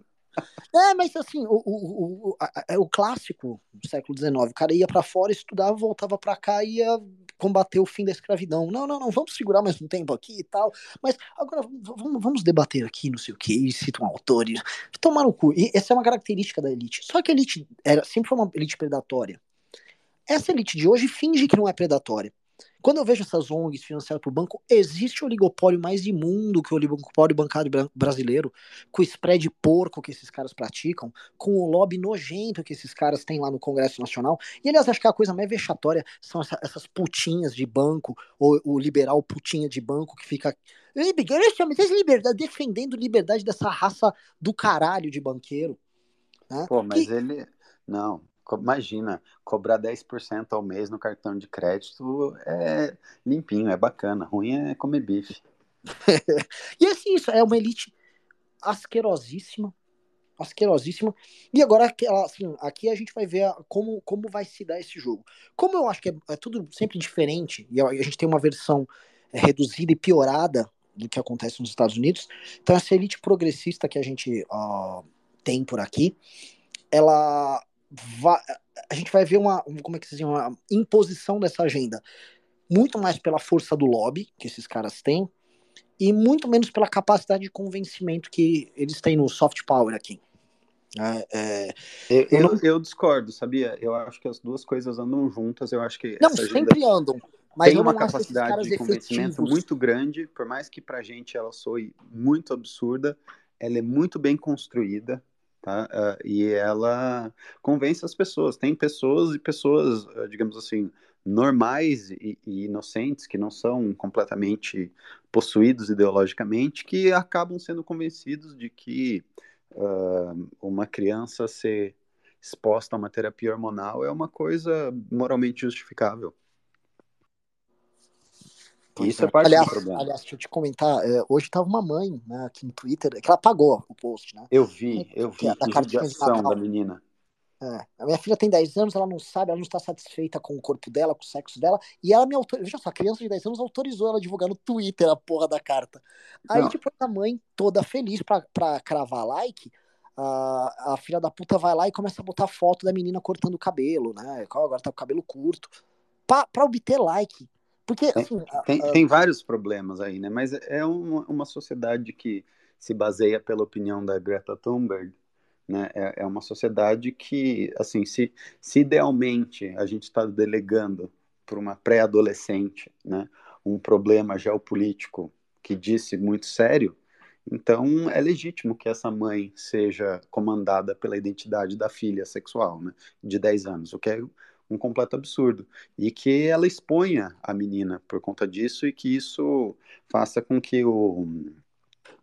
É, mas assim, o, o, o, é o clássico do século XIX. O cara ia para fora, estudava, voltava para cá e ia combater o fim da escravidão. Não, não, não, vamos segurar mais um tempo aqui e tal. Mas agora vamos, vamos debater aqui, não sei o que, citam autores. Tomar no cu. E essa é uma característica da elite. Só que a elite era, sempre foi uma elite predatória. Essa elite de hoje finge que não é predatória. Quando eu vejo essas ONGs financiadas por banco, existe o oligopólio mais imundo que o oligopólio bancário brasileiro, com o spread porco que esses caras praticam, com o lobby nojento que esses caras têm lá no Congresso Nacional. E aliás, acho que a coisa mais vexatória são essa, essas putinhas de banco, ou o liberal putinha de banco que fica. Liberdade, defendendo liberdade dessa raça do caralho de banqueiro. Né? Pô, mas ele. Não, Imagina, cobrar 10% ao mês no cartão de crédito é limpinho, é bacana. Ruim é comer bife. e assim, isso é uma elite asquerosíssima. Asquerosíssima. E agora, assim, aqui a gente vai ver como, como vai se dar esse jogo. Como eu acho que é, é tudo sempre diferente, e a gente tem uma versão é, reduzida e piorada do que acontece nos Estados Unidos, então essa elite progressista que a gente tem por aqui, ela a gente vai ver uma, como é que se diz, uma imposição dessa agenda muito mais pela força do lobby que esses caras têm e muito menos pela capacidade de convencimento que eles têm no soft power aqui. É, é, eu, eu, não... eu, discordo, sabia? Eu acho que as duas coisas andam juntas. Eu acho que não sempre andam. Mas tem uma capacidade de convencimento efetivos. muito grande, por mais que pra gente ela soe muito absurda, ela é muito bem construída tá? Uh, e ela convence as pessoas. Tem pessoas e pessoas, uh, digamos assim, normais e, e, inocentes, que não são completamente possuídos ideologicamente, que acabam sendo convencidos de que uh, uma criança ser exposta a uma terapia hormonal é uma coisa moralmente justificável. Isso é parte aliás, do problema. Aliás, deixa eu te comentar, é, hoje tava uma mãe né, aqui no Twitter, que ela apagou o post, né? Eu vi, eu vi, a judiação da menina. É, a minha filha tem 10 anos, ela não sabe, ela não está satisfeita com o corpo dela, com o sexo dela, e ela me autorizou, veja só, a criança de 10 anos autorizou ela a divulgar no Twitter a porra da carta. Aí não. depois a mãe, toda feliz pra, pra cravar like, a, a filha da puta vai lá e começa a botar foto da menina cortando o cabelo, né? Agora tá com o cabelo curto, pra, pra obter like. Porque, assim, tem, a, a... tem, vários problemas aí, né? Mas é uma, uma sociedade que se baseia pela opinião da Greta Thunberg, né? É, é uma sociedade que, assim, se, se idealmente a gente está delegando para uma pré-adolescente, né, um problema geopolítico que disse muito sério, então é legítimo que essa mãe seja comandada pela identidade da filha sexual, né, de 10 anos, o que é um completo absurdo. E que ela exponha a menina por conta disso e que isso faça com que o,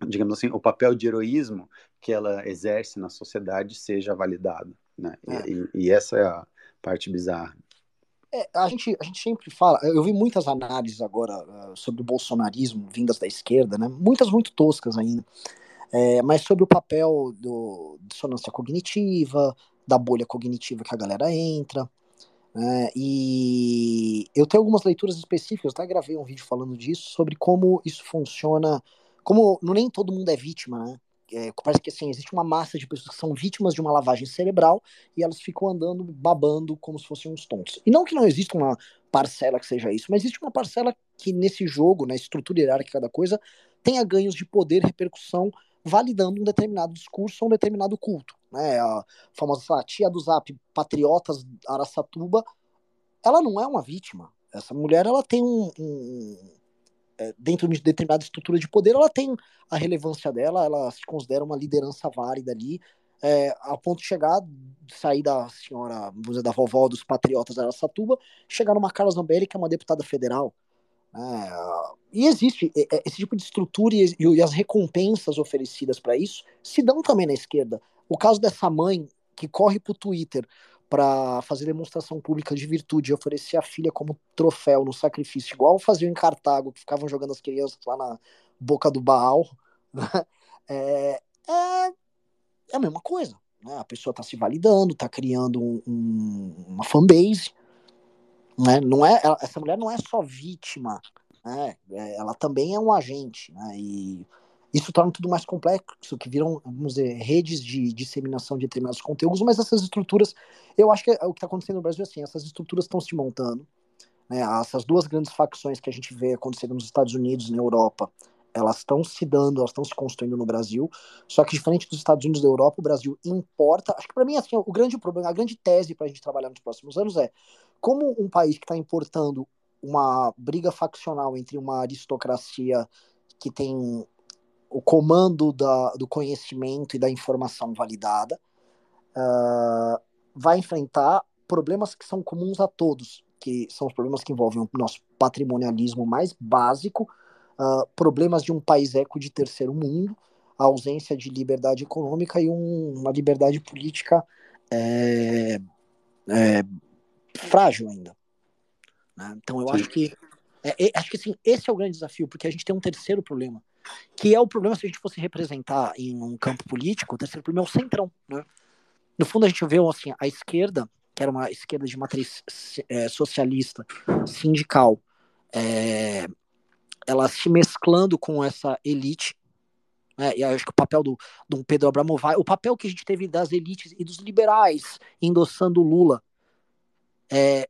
digamos assim, o papel de heroísmo que ela exerce na sociedade seja validado. Né? É. E, e, essa é a parte bizarra. É, a, gente, a gente sempre fala, eu vi muitas análises agora uh, sobre o bolsonarismo vindas da esquerda, né? Muitas muito toscas ainda. É, mas sobre o papel do dissonância cognitiva, da bolha cognitiva que a galera entra. Né? E eu tenho algumas leituras específicas, até gravei um vídeo falando disso, sobre como isso funciona, como nem todo mundo é vítima, né? É, parece que assim, existe uma massa de pessoas que são vítimas de uma lavagem cerebral e elas ficam andando babando como se fossem uns tontos. E não que não exista uma parcela que seja isso, mas existe uma parcela que nesse jogo, na estrutura hierárquica da coisa, tenha ganhos de poder, repercussão validando um determinado discurso ou um determinado culto. Né? A famosa lá, tia do Zap, Patriotas Araçatuba, ela não é uma vítima. Essa mulher ela tem um, um é, dentro de determinada estrutura de poder, ela tem a relevância dela, ela se considera uma liderança válida ali, é, a ponto de chegar, sair da senhora, vamos dizer, da vovó dos patriotas da chegar numa Carla Zambelli, que é uma deputada federal, é, e existe esse tipo de estrutura e, e as recompensas oferecidas para isso se dão também na esquerda. O caso dessa mãe que corre para o Twitter para fazer demonstração pública de virtude e oferecer a filha como troféu no sacrifício, igual faziam em Cartago, que ficavam jogando as crianças lá na boca do Baal, né? é, é, é, a mesma coisa. Né? A pessoa está se validando, está criando um, um, uma fanbase, né? Não é, ela, essa mulher não é só vítima, né? É, ela também é um agente, né? E isso torna tudo mais complexo, que viram, vamos dizer, redes de disseminação de determinados conteúdos, mas essas estruturas, eu acho que é, o que está acontecendo no Brasil é assim, essas estruturas estão se montando, né? Essas duas grandes facções que a gente vê acontecendo nos Estados Unidos e na Europa, elas estão se dando, elas estão se construindo no Brasil. Só que diferente dos Estados Unidos e da Europa, o Brasil importa. Acho que para mim assim, o grande problema, a grande tese para a gente trabalhar nos próximos anos é como um país que está importando uma briga faccional entre uma aristocracia que tem o comando da, do conhecimento e da informação validada uh, vai enfrentar problemas que são comuns a todos, que são os problemas que envolvem o nosso patrimonialismo mais básico, uh, problemas de um país eco de terceiro mundo, a ausência de liberdade econômica e um, uma liberdade política é, é, frágil ainda. Né? Então eu Sim. acho que é, é, acho que assim, esse é o grande desafio, porque a gente tem um terceiro problema, que é o problema se a gente fosse representar em um campo político, o terceiro problema é o centrão. Né? No fundo, a gente vê assim, a esquerda, que era uma esquerda de matriz é, socialista, sindical, é, ela se mesclando com essa elite. Né? E acho que o papel do, do Pedro Abramovay, o papel que a gente teve das elites e dos liberais endossando Lula, é,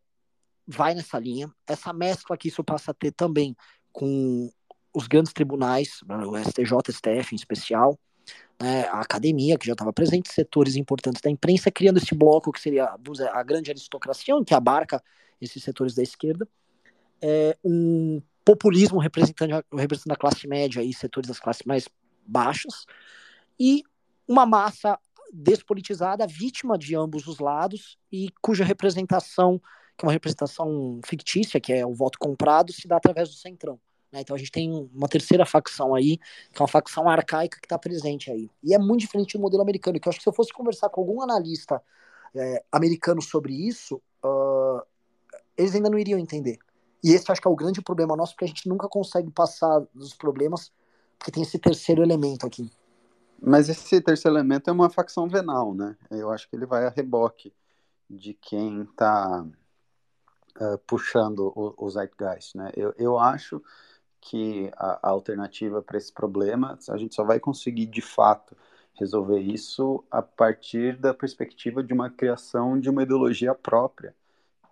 vai nessa linha. Essa mescla que isso passa a ter também com os grandes tribunais, o STJ, STF em especial, né, a academia, que já estava presente, setores importantes da imprensa, criando esse bloco que seria dizer, a grande aristocracia, que abarca esses setores da esquerda, é, um populismo representando, representando a classe média e setores das classes mais baixas, e uma massa despolitizada, vítima de ambos os lados, e cuja representação que é uma representação fictícia, que é o voto comprado, se dá através do centrão. Né? Então a gente tem uma terceira facção aí, que é uma facção arcaica que está presente aí. E é muito diferente do modelo americano, que eu acho que se eu fosse conversar com algum analista é, americano sobre isso, uh, eles ainda não iriam entender. E esse acho que é o grande problema nosso, porque a gente nunca consegue passar dos problemas, porque tem esse terceiro elemento aqui. Mas esse terceiro elemento é uma facção venal, né? Eu acho que ele vai a reboque de quem está uh, puxando o, o Zeitgeist, né? Eu, eu acho que a, a alternativa para esse problema, a gente só vai conseguir de fato resolver isso a partir da perspectiva de uma criação de uma ideologia própria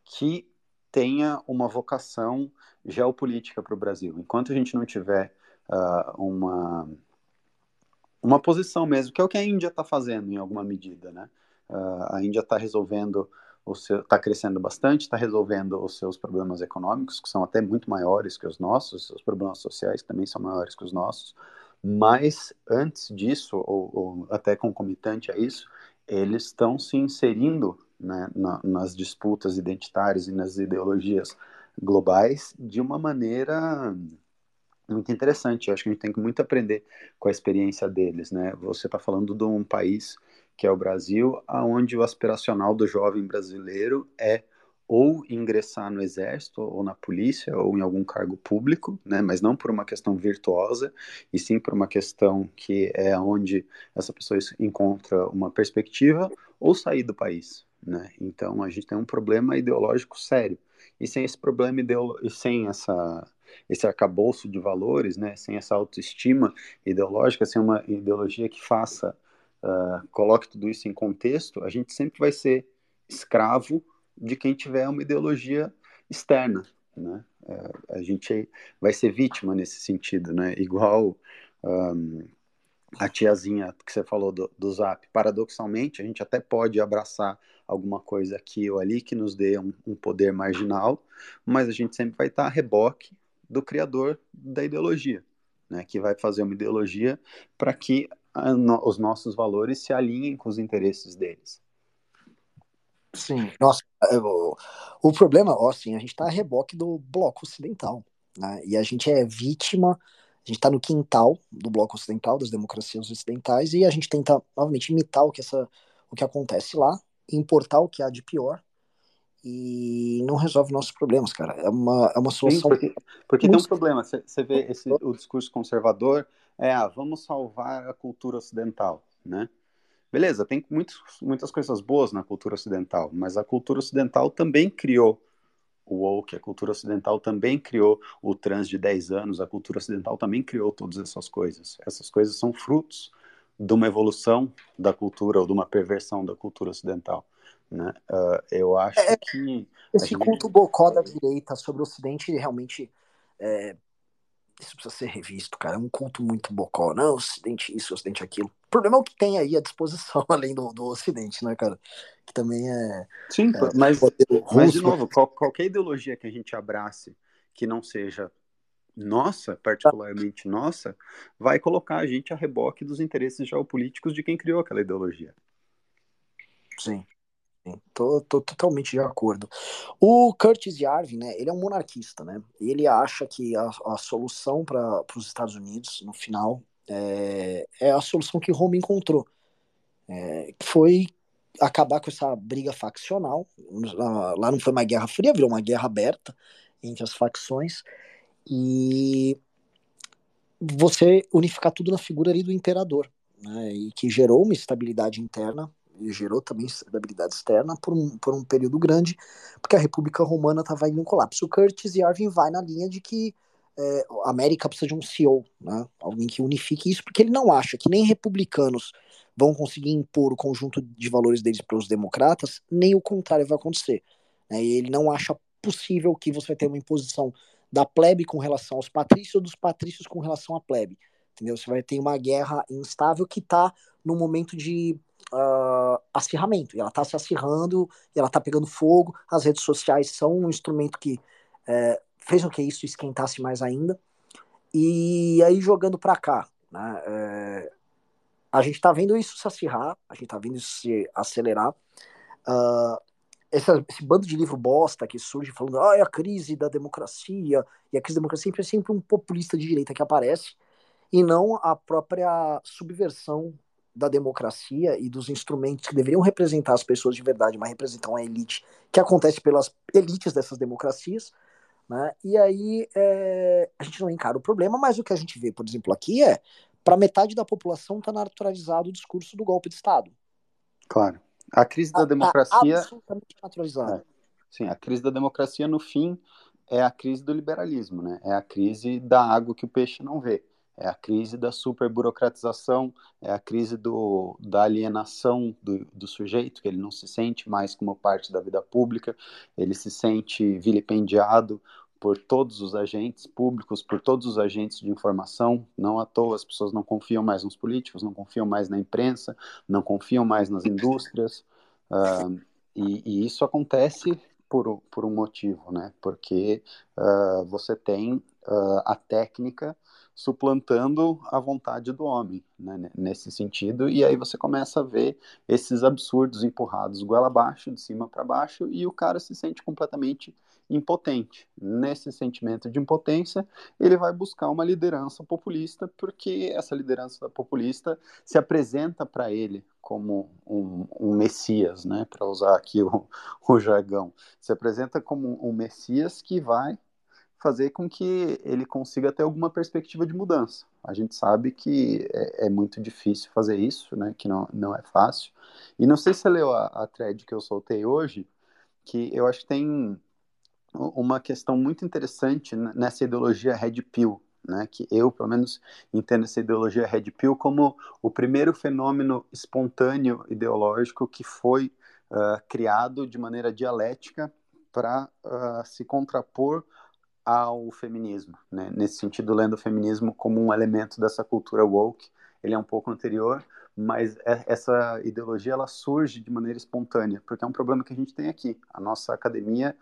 que tenha uma vocação geopolítica para o Brasil. Enquanto a gente não tiver uh, uma uma posição mesmo, que é o que a Índia está fazendo em alguma medida, né? Uh, a Índia está resolvendo está crescendo bastante, está resolvendo os seus problemas econômicos, que são até muito maiores que os nossos, os problemas sociais também são maiores que os nossos, mas antes disso, ou, ou até concomitante a isso, eles estão se inserindo né, na, nas disputas identitárias e nas ideologias globais de uma maneira muito interessante. Eu acho que a gente tem que muito aprender com a experiência deles. Né? Você está falando de um país que é o Brasil, aonde o aspiracional do jovem brasileiro é ou ingressar no exército ou na polícia ou em algum cargo público, né, mas não por uma questão virtuosa, e sim por uma questão que é onde essa pessoa encontra uma perspectiva ou sair do país, né? Então a gente tem um problema ideológico sério. E sem esse problema ideológico, sem essa esse arcabouço de valores, né, sem essa autoestima ideológica, sem uma ideologia que faça, uh, coloque tudo isso em contexto, a gente sempre vai ser escravo de quem tiver uma ideologia externa, né? Uh, a gente vai ser vítima nesse sentido, né? Igual um, a tiazinha que você falou do, do Zap. Paradoxalmente, a gente até pode abraçar alguma coisa aqui ou ali que nos dê um, um poder marginal, mas a gente sempre vai estar a reboque do criador da ideologia, né, que vai fazer uma ideologia para que a, no, os nossos valores se alinhem com os interesses deles. Sim, nossa, o, o problema, ó, assim, a gente está a reboque do bloco ocidental, né, e a gente é vítima, a gente está no quintal do bloco ocidental, das democracias ocidentais, e a gente tenta, novamente, imitar o que, essa, o que acontece lá, importar o que há de pior, e não resolve nossos problemas, cara. É uma, é uma solução. Sim, porque, porque tem um problema. Você vê esse, o discurso conservador é, ah, vamos salvar a cultura ocidental, né? Beleza, tem muitos, muitas coisas boas na cultura ocidental, mas a cultura ocidental também criou o woke, a cultura ocidental também criou o trans de 10 anos, a cultura ocidental também criou todas essas coisas. Essas coisas são frutos de uma evolução da cultura ou de uma perversão da cultura ocidental. Né? Uh, eu acho é, que. Esse gente... culto bocó da direita sobre o Ocidente realmente. É, isso precisa ser revisto, cara. É um culto muito bocó. Não, Ocidente isso, Ocidente aquilo. O problema é o que tem aí à disposição, além do, do Ocidente, né, cara? Que também é. Sim, é, mas, mas, de novo, qual, qualquer ideologia que a gente abrace que não seja nossa, particularmente nossa, vai colocar a gente a reboque dos interesses geopolíticos de quem criou aquela ideologia. Sim. Tô, tô, totalmente de acordo. O Curtis Yarvin, né, ele é um monarquista, né? Ele acha que a, a solução para os Estados Unidos, no final, é, é, a solução que Roma encontrou. É, foi acabar com essa briga faccional. Lá não foi uma guerra fria, virou uma guerra aberta entre as facções. E você unificar tudo na figura ali do imperador, né, e que gerou uma estabilidade interna e gerou também estabilidade externa por um, por um período grande, porque a República Romana estava em um colapso. O Curtis Yarvin vai na linha de que é, a América precisa de um CEO, né? alguém que unifique isso, porque ele não acha que nem republicanos vão conseguir impor o conjunto de valores deles para os democratas, nem o contrário vai acontecer. Né? E ele não acha possível que você vai ter uma imposição da plebe com relação aos patrícios ou dos patrícios com relação à plebe. Entendeu? Você vai ter uma guerra instável que está no momento de uh, acirramento. E ela está se acirrando, e ela está pegando fogo. As redes sociais são um instrumento que é, fez com que isso esquentasse mais ainda. E aí, jogando para cá, né, é, a gente está vendo isso se acirrar, a gente está vendo isso se acelerar. Uh, esse, esse, bando de livro bosta que surge falando ah, é a crise da democracia, e a crise da democracia é sempre um populista de direita que aparece, e não a própria subversão da democracia e dos instrumentos que deveriam representar as pessoas de verdade, mas representam a elite, que acontece pelas elites dessas democracias, né? E aí é, a gente não encara o problema, mas o que a gente vê, por exemplo, aqui é para metade da população está naturalizado o discurso do golpe de Estado. Claro. A crise da tá democracia. Tá absolutamente naturalizado. É. Sim, a crise da democracia, no fim, é a crise do liberalismo, né? É a crise da água que o peixe não vê é a crise da superburocratização, é a crise do, da alienação do, do, sujeito, que ele não se sente mais como parte da vida pública, ele se sente vilipendiado por todos os agentes públicos, por todos os agentes de informação. Não à toa as pessoas não confiam mais nos políticos, não confiam mais na imprensa, não confiam mais nas indústrias. Uh, e, e, isso acontece por, por um motivo, né? Porque uh, você tem uh, a técnica suplantando a vontade do homem, né, nesse sentido, e aí você começa a ver esses absurdos empurrados goela abaixo, de cima para baixo, e o cara se sente completamente impotente. Nesse sentimento de impotência, ele vai buscar uma liderança populista, porque essa liderança populista se apresenta para ele como um, um messias, né, para usar aqui o, o jargão, se apresenta como um messias que vai fazer com que ele consiga ter alguma perspectiva de mudança. A gente sabe que é, é, muito difícil fazer isso, né? Que não, não é fácil. E não sei se você leu a, a thread que eu soltei hoje, que eu acho que tem uma questão muito interessante nessa ideologia Red Pill, né, que eu, pelo menos, entendo essa ideologia Red Pill como o primeiro fenômeno espontâneo ideológico que foi uh, criado de maneira dialética para uh, se contrapor ao feminismo, né? nesse sentido, lendo o feminismo como um elemento dessa cultura woke, ele é um pouco anterior, mas é, essa ideologia ela surge de maneira espontânea, porque é um problema que a gente tem aqui. A nossa academia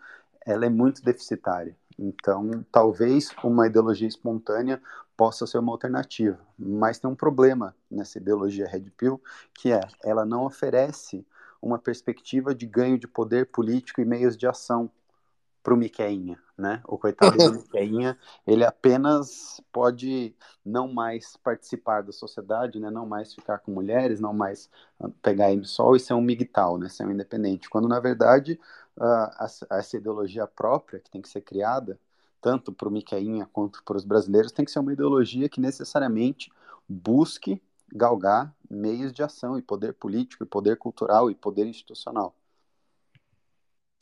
ela é muito deficitária. Então, talvez uma ideologia espontânea possa ser uma alternativa, mas tem um problema nessa ideologia Red Pill, que é ela não oferece uma perspectiva de ganho de poder político e meios de ação para o Miqueinha, né? O coitado do Miqueinha, ele apenas pode não mais participar da sociedade, né? Não mais ficar com mulheres, não mais ah, pegar sol e ser um migtal, né? Ser um independente. Quando, na verdade, uh, essa ideologia própria que tem que ser criada, tanto para o Miqueinha quanto para os brasileiros, tem que ser uma ideologia que necessariamente busque galgar meios de ação e poder político, e poder cultural e poder institucional.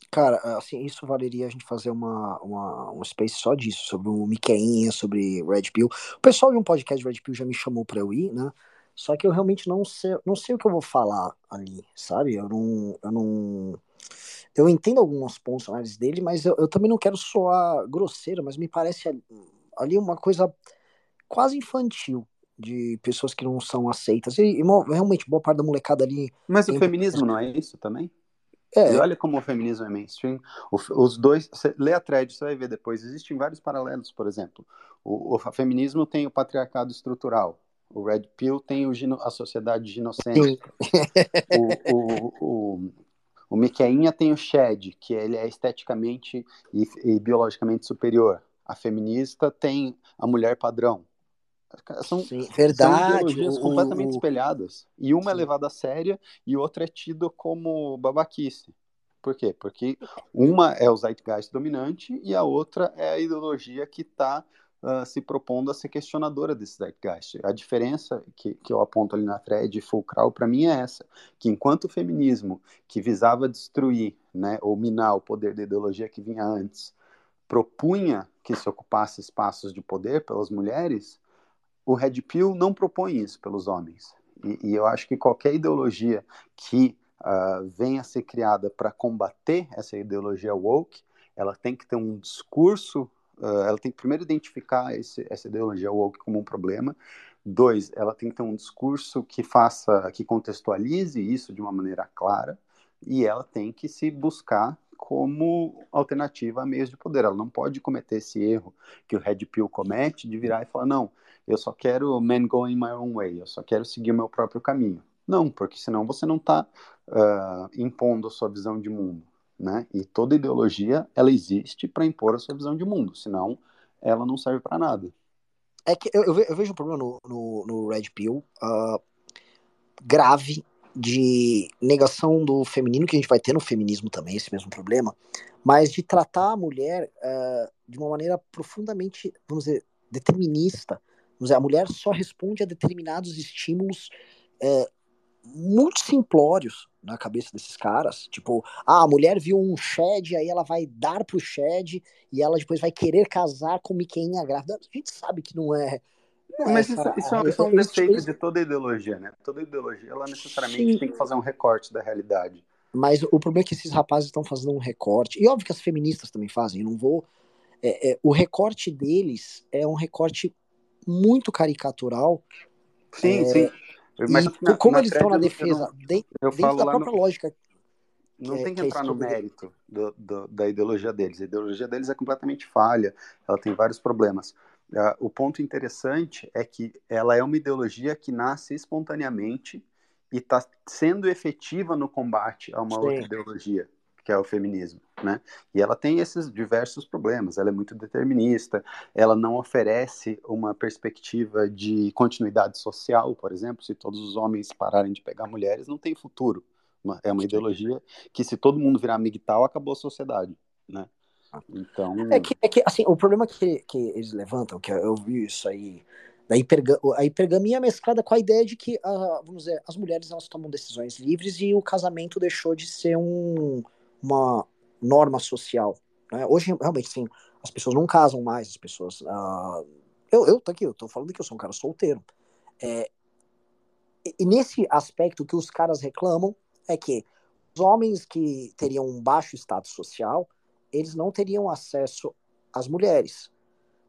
Cara, assim, isso valeria a gente fazer uma, uma, um space só disso, sobre o Miqueinha, sobre Red Pill. O pessoal de um podcast Red Pill já me chamou pra eu ir, né? Só que eu realmente não sei, não sei o que eu vou falar ali, sabe? Eu não. Eu, não, eu entendo alguns pontos análise dele, mas eu, eu também não quero soar grosseiro, mas me parece ali uma coisa quase infantil de pessoas que não são aceitas. E, e realmente, boa parte da molecada ali. Mas o feminismo não é isso também? É. E olha como o feminismo é mainstream. Os dois, você lê a thread, você vai ver depois. Existem vários paralelos, por exemplo. O, o feminismo tem o patriarcado estrutural. O Red Pill tem o, a sociedade ginocêntrica. o, o, o, o Miqueinha tem o Shed, que ele é esteticamente e, e biologicamente superior. A feminista tem a mulher padrão. São, Sim, verdade. São o, completamente o... espelhadas. E uma é Sim. é levada a séria e outra é tida como babaquice. Por quê? Porque uma é o zeitgeist dominante e a outra é a ideologia que está uh, ah, se propondo a ser questionadora desse zeitgeist. A diferença que, que eu aponto ali na thread fulcral para mim é essa, que enquanto o feminismo, que visava destruir né, ou minar o poder da ideologia que vinha antes, propunha que se ocupasse espaços de poder pelas mulheres, o Red Pill não propõe isso pelos homens. E, e eu acho que qualquer ideologia que uh, venha a ser criada para combater essa ideologia woke, ela tem que ter um discurso, uh, ela tem que primeiro identificar esse, essa ideologia woke como um problema, dois, ela tem que ter um discurso que faça, que contextualize isso de uma maneira clara, e ela tem que se buscar como alternativa a meios de poder. Ela não pode cometer esse erro que o Red Pill comete de virar e falar: não, eu só quero man going my own way, eu só quero seguir o meu próprio caminho. Não, porque senão você não está uh, ah, impondo a sua visão de mundo. Né? E toda ideologia ela existe para impor a sua visão de mundo, senão ela não serve para nada. É que eu, eu, vejo um problema no, no, no Red Pill uh, grave de negação do feminino, que a gente vai ter no feminismo também, esse mesmo problema, mas de tratar a mulher uh, de uma maneira profundamente, vamos dizer, determinista. A mulher só responde a determinados estímulos uh, muito simplórios na cabeça desses caras. Tipo, ah, a mulher viu um Shed, aí ela vai dar pro Shed e ela depois vai querer casar com Miqueinha grávida. A gente sabe que não é mas isso, isso, é, isso é um defeito de toda ideologia, né? Toda ideologia, ela necessariamente Sim. tem que fazer um recorte da realidade. Mas o problema é que esses rapazes estão fazendo um recorte, e óbvio que as feministas também fazem, eu não vou. É, é, o recorte deles é um recorte muito caricatural. Sim, é, sim. Mas na, como na eles estão na defesa, não, dentro, dentro da própria no, lógica. Não tem que, que entrar no mérito do, do, da ideologia deles. A ideologia deles é completamente falha, ela tem vários problemas. Uh, o ponto interessante é que ela é uma ideologia que nasce espontaneamente e está sendo efetiva no combate a uma Sim. outra ideologia, que é o feminismo, né? E ela tem esses diversos problemas. Ela é muito determinista, ela não oferece uma perspectiva de continuidade social, por exemplo. Se todos os homens pararem de pegar mulheres, não tem futuro. É uma ideologia que, se todo mundo virar migtal, acabou a sociedade, né? Então... É que, é que assim, o problema que, que eles levantam, que eu vi isso aí, da hiperga a hipergamia mesclada com a ideia de que, uh, vamos dizer, as mulheres elas tomam decisões livres e o casamento deixou de ser um, uma norma social. Né? Hoje, realmente, sim, as pessoas não casam mais, as pessoas... Uh, eu, eu tô aqui, eu tô falando que eu sou um cara solteiro. É, e nesse aspecto, que os caras reclamam é que os homens que teriam um baixo status social, eles não teriam acesso às mulheres,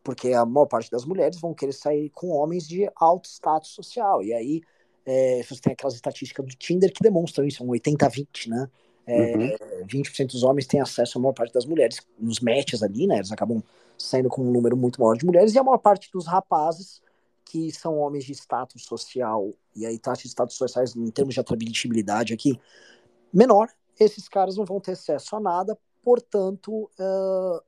porque a maior parte das mulheres vão querer sair com homens de alto status social, e aí é, você tem aquelas estatísticas do Tinder que demonstram isso, um 80-20, né? É, uhum. 20% dos homens têm acesso à maior parte das mulheres, nos matches ali, né? Eles acabam saindo com um número muito maior de mulheres, e a maior parte dos rapazes, que são homens de status social, e aí taxa de status sociais em termos de atrabilidade aqui, menor, esses caras não vão ter acesso a nada, portanto, uh,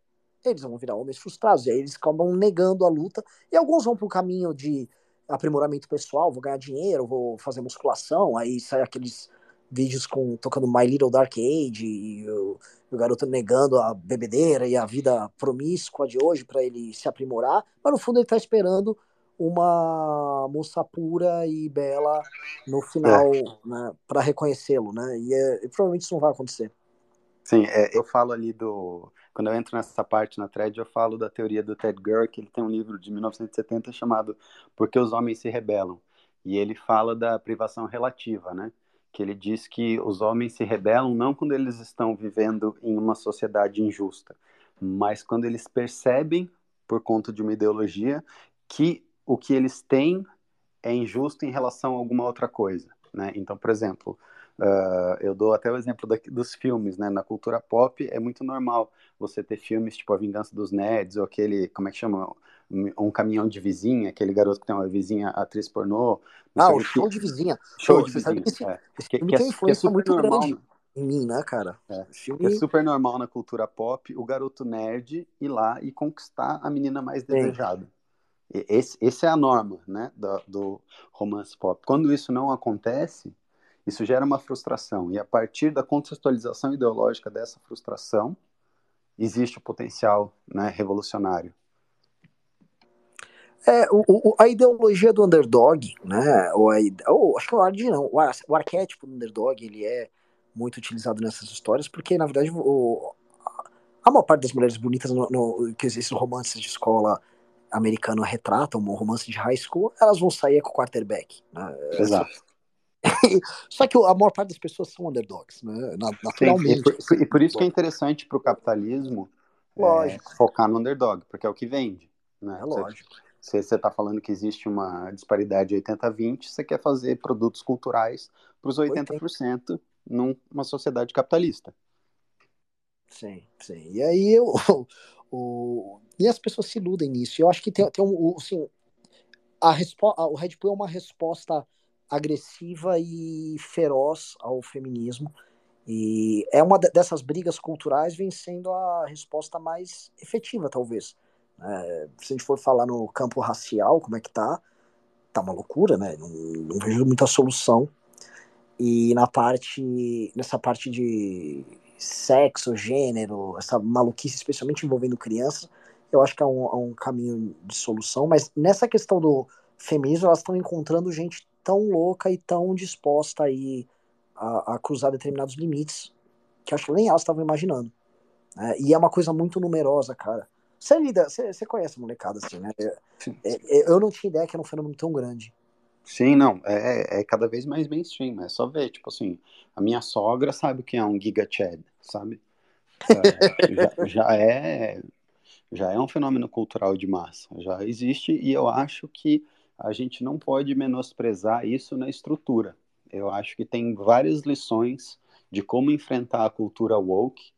eles vão virar homens frustrados, e aí eles acabam negando a luta, e alguns vão para o caminho de aprimoramento pessoal, vou ganhar dinheiro, vou fazer musculação, aí sai aqueles vídeos com tocando My Little Dark Age e o, o garoto negando a bebedeira e a vida promíscua de hoje para ele se aprimorar, mas no fundo ele está esperando uma moça pura e bela no final é. né, para reconhecê-lo, né? E, é, e, provavelmente isso não vai acontecer. Sim, é, eu falo ali do. Quando eu entro nessa parte na thread, eu falo da teoria do Ted Gurr, que ele tem um livro de 1970 chamado Por que os Homens se Rebelam? E ele fala da privação relativa, né? Que ele diz que os homens se rebelam não quando eles estão vivendo em uma sociedade injusta, mas quando eles percebem, por conta de uma ideologia, que o que eles têm é injusto em relação a alguma outra coisa, né? Então, por exemplo, uh, eu dou até o exemplo da, dos filmes, né? Na cultura pop é muito normal você ter filmes tipo A Vingança dos Nerds ou aquele, como é que chama? Um caminhão de vizinha, aquele garoto que tem uma vizinha atriz pornô. Ah, o show que... de vizinha. Show Pô, de vizinha. Esse, é. esse que, que, é, que é super muito normal. Grande em mim, né, cara? É. Filme... é super normal na cultura pop o garoto nerd ir lá e conquistar a menina mais desejada. Esse, esse é a norma né, do, do romance pop. Quando isso não acontece, isso gera uma frustração. E a partir da contextualização ideológica dessa frustração, existe o potencial né, revolucionário. É, o, o, a ideologia do underdog, né, ou, a, ou acho que o, não, o, o arquétipo do underdog, ele é muito utilizado nessas histórias, porque, na verdade, o, a maior parte das mulheres bonitas no, no, que existem romances de escola americano retrata, um romance de high school, elas vão sair com o quarterback. Né? Exato. Só que a maior parte das pessoas são underdogs, né? naturalmente. Sim, e, por, e, por, isso que é interessante para o capitalismo é, focar no underdog, porque é o que vende. Né? É lógico. Se você está falando que existe uma disparidade 80-20, você quer fazer produtos culturais para os 80%, 80% numa sociedade capitalista. Sim, sim. E aí eu, o, e as pessoas se iludem nisso. Eu acho que tem, tem um. Assim, a resposta, o Red Bull é uma resposta agressiva e feroz ao feminismo. E é uma dessas brigas culturais vem sendo a resposta mais efetiva, talvez. É, se a gente for falar no campo racial, como é que tá? Tá uma loucura, né? Não, não vejo muita solução. E na parte, nessa parte de sexo, gênero, essa maluquice, especialmente envolvendo crianças, eu acho que é um, é um caminho de solução. Mas nessa questão do feminismo, elas estão encontrando gente tão louca e tão disposta aí a, a cruzar determinados limites que acho que nem elas estavam imaginando. Né? E é uma coisa muito numerosa, cara. Você lida, você, você conhece a molecada assim, né? É, é, eu não tinha ideia que era um fenômeno tão grande. Sim, não, é, é cada vez mais mainstream, é só ver, tipo assim, a minha sogra sabe o que é um Giga Chad, sabe? É, já, já, é já é um fenômeno cultural de massa, já existe e eu acho que a gente não pode menosprezar isso na estrutura. Eu acho que tem várias lições de como enfrentar a cultura woke,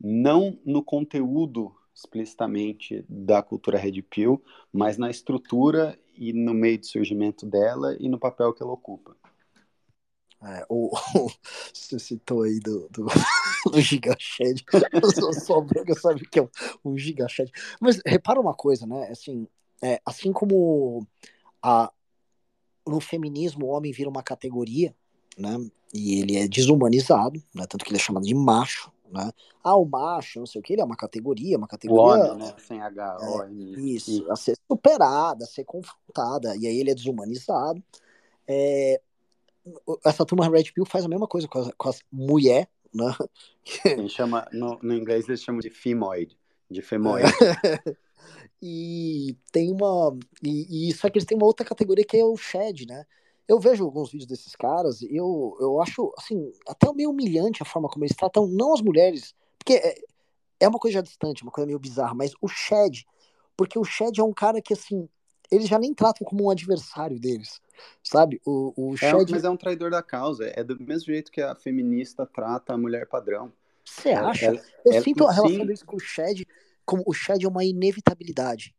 não no conteúdo explicitamente da cultura Red Pill, mas na estrutura e no meio de surgimento dela e no papel que ela ocupa. É, o, você citou aí do, do, do Gigashed. Eu sou branca, sabe que é um, Gigashed. Mas repara uma coisa, né? Assim, é, assim como a, no feminismo o homem vira uma categoria, né? E ele é desumanizado, né? Tanto que ele é chamado de macho, né? Ah, o macho, não sei o que, ele é uma categoria, uma categoria. O homem, né? Sem H, é, Isso, a ser superada, a ser confrontada, e aí ele é desumanizado. É, essa turma Red Pill faz a mesma coisa com as, com as mulher, né? Quem chama, no, no, inglês eles chamam de femoid, de femoid. e tem uma. E, e, só que eles têm uma outra categoria que é o Shed, né? Eu vejo alguns vídeos desses caras e eu, eu acho, assim, até meio humilhante a forma como eles tratam, não as mulheres, porque é, é uma coisa já distante, uma coisa meio bizarra, mas o Shed, porque o Shed é um cara que, assim, eles já nem tratam como um adversário deles, sabe? O, o Shed... É, mas é um traidor da causa, é do mesmo jeito que a feminista trata a mulher padrão. Você é, acha? É, Eu é, sinto a relação sim. deles com o Shed como o Shed é uma inevitabilidade.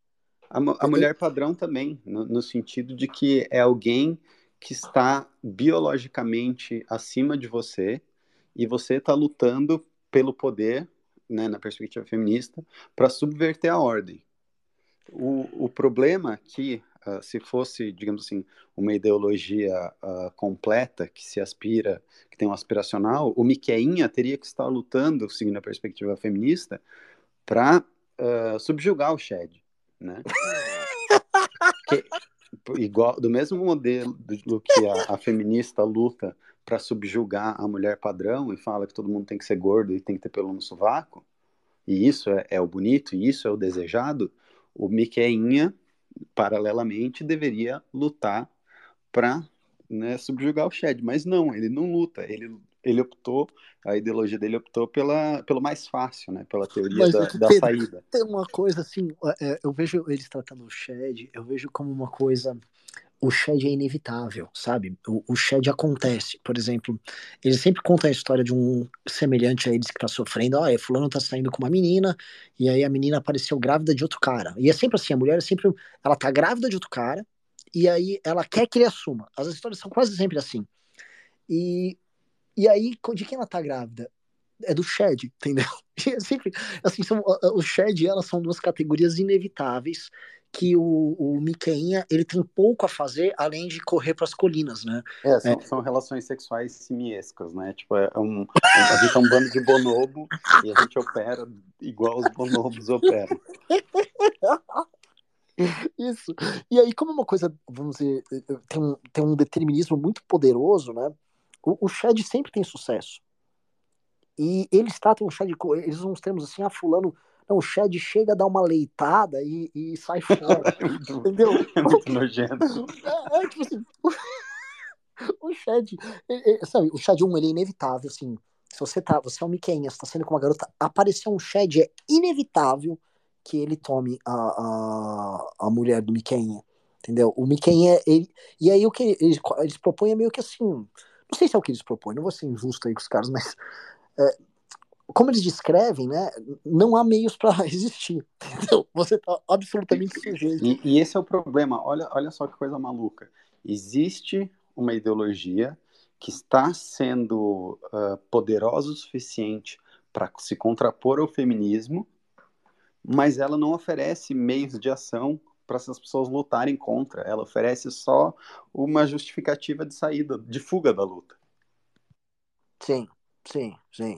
A, a mulher padrão também, no, no sentido de que é alguém que está biologicamente acima de você e você está lutando pelo poder, né, na perspectiva feminista, para subverter a ordem. O, o problema que, uh, se fosse, digamos assim, uma ideologia uh, completa, que se aspira, que tem um aspiracional, o Miqueinha teria que estar lutando, seguindo a perspectiva feminista, para uh, ah, subjugar o Shed, né? que, igual, do mesmo modelo do que a, a feminista luta para subjugar a mulher padrão e fala que todo mundo tem que ser gordo e tem que ter pelo no sovaco, e isso é, é o bonito, e isso é o desejado, o Miqueinha, paralelamente, deveria lutar para né, subjugar o Shed, mas não, ele não luta, ele, ele optou, a ideologia dele optou pela, pelo mais fácil, né, pela teoria da, da Pedro, saída. Tem uma coisa assim, é, eu vejo eles tratando o Shed, eu vejo como uma coisa o shed é inevitável, sabe? O, o shed acontece. Por exemplo, eles sempre contam a história de um semelhante a eles que tá sofrendo. Ah, fulano tá saindo com uma menina, e aí a menina apareceu grávida de outro cara. E é sempre assim, a mulher é sempre. Ela tá grávida de outro cara, e aí ela quer que ele assuma. As histórias são quase sempre assim. E, e aí, de quem ela tá grávida? É do Shed, entendeu? É sempre, assim, são, o Shed e ela são duas categorias inevitáveis que o, o Miqueinha ele tem pouco a fazer além de correr para as colinas, né? É são, é, são, relações sexuais simiescas, né? Tipo, é um, a gente é um bando de bonobo e a gente opera igual os bonobos operam. Isso. E aí, como é uma coisa, vamos dizer, tem um, tem um determinismo muito poderoso, né? O, o Shed sempre tem sucesso. E eles tratam o Shed, eles usam uns termos assim, ah, fulano não, o Shed chega, dá uma leitada e, e sai fora. entendeu? É muito nojento. É, é tipo assim. o Shed, sabe, o Shed 1 ele é inevitável, assim. Se você tá, você é um Miquenha, você tá sendo com uma garota, aparecer um Shed é inevitável que ele tome a, a, a mulher do Miquenha. Entendeu? O Miquenha, ele. E aí o que eles, eles propõem é meio que assim. Não sei se é o que eles propõem, não vou ser injusto aí com os caras, mas. É, como eles descrevem, né, não há meios para resistir. Entendeu? Você está absolutamente sujeito. E, e, esse é o problema. Olha, olha só que coisa maluca. Existe uma ideologia que está sendo uh, poderosa o suficiente para se contrapor ao feminismo, mas ela não oferece meios de ação para essas pessoas lutarem contra. Ela oferece só uma justificativa de saída, de fuga da luta. Sim, sim, sim.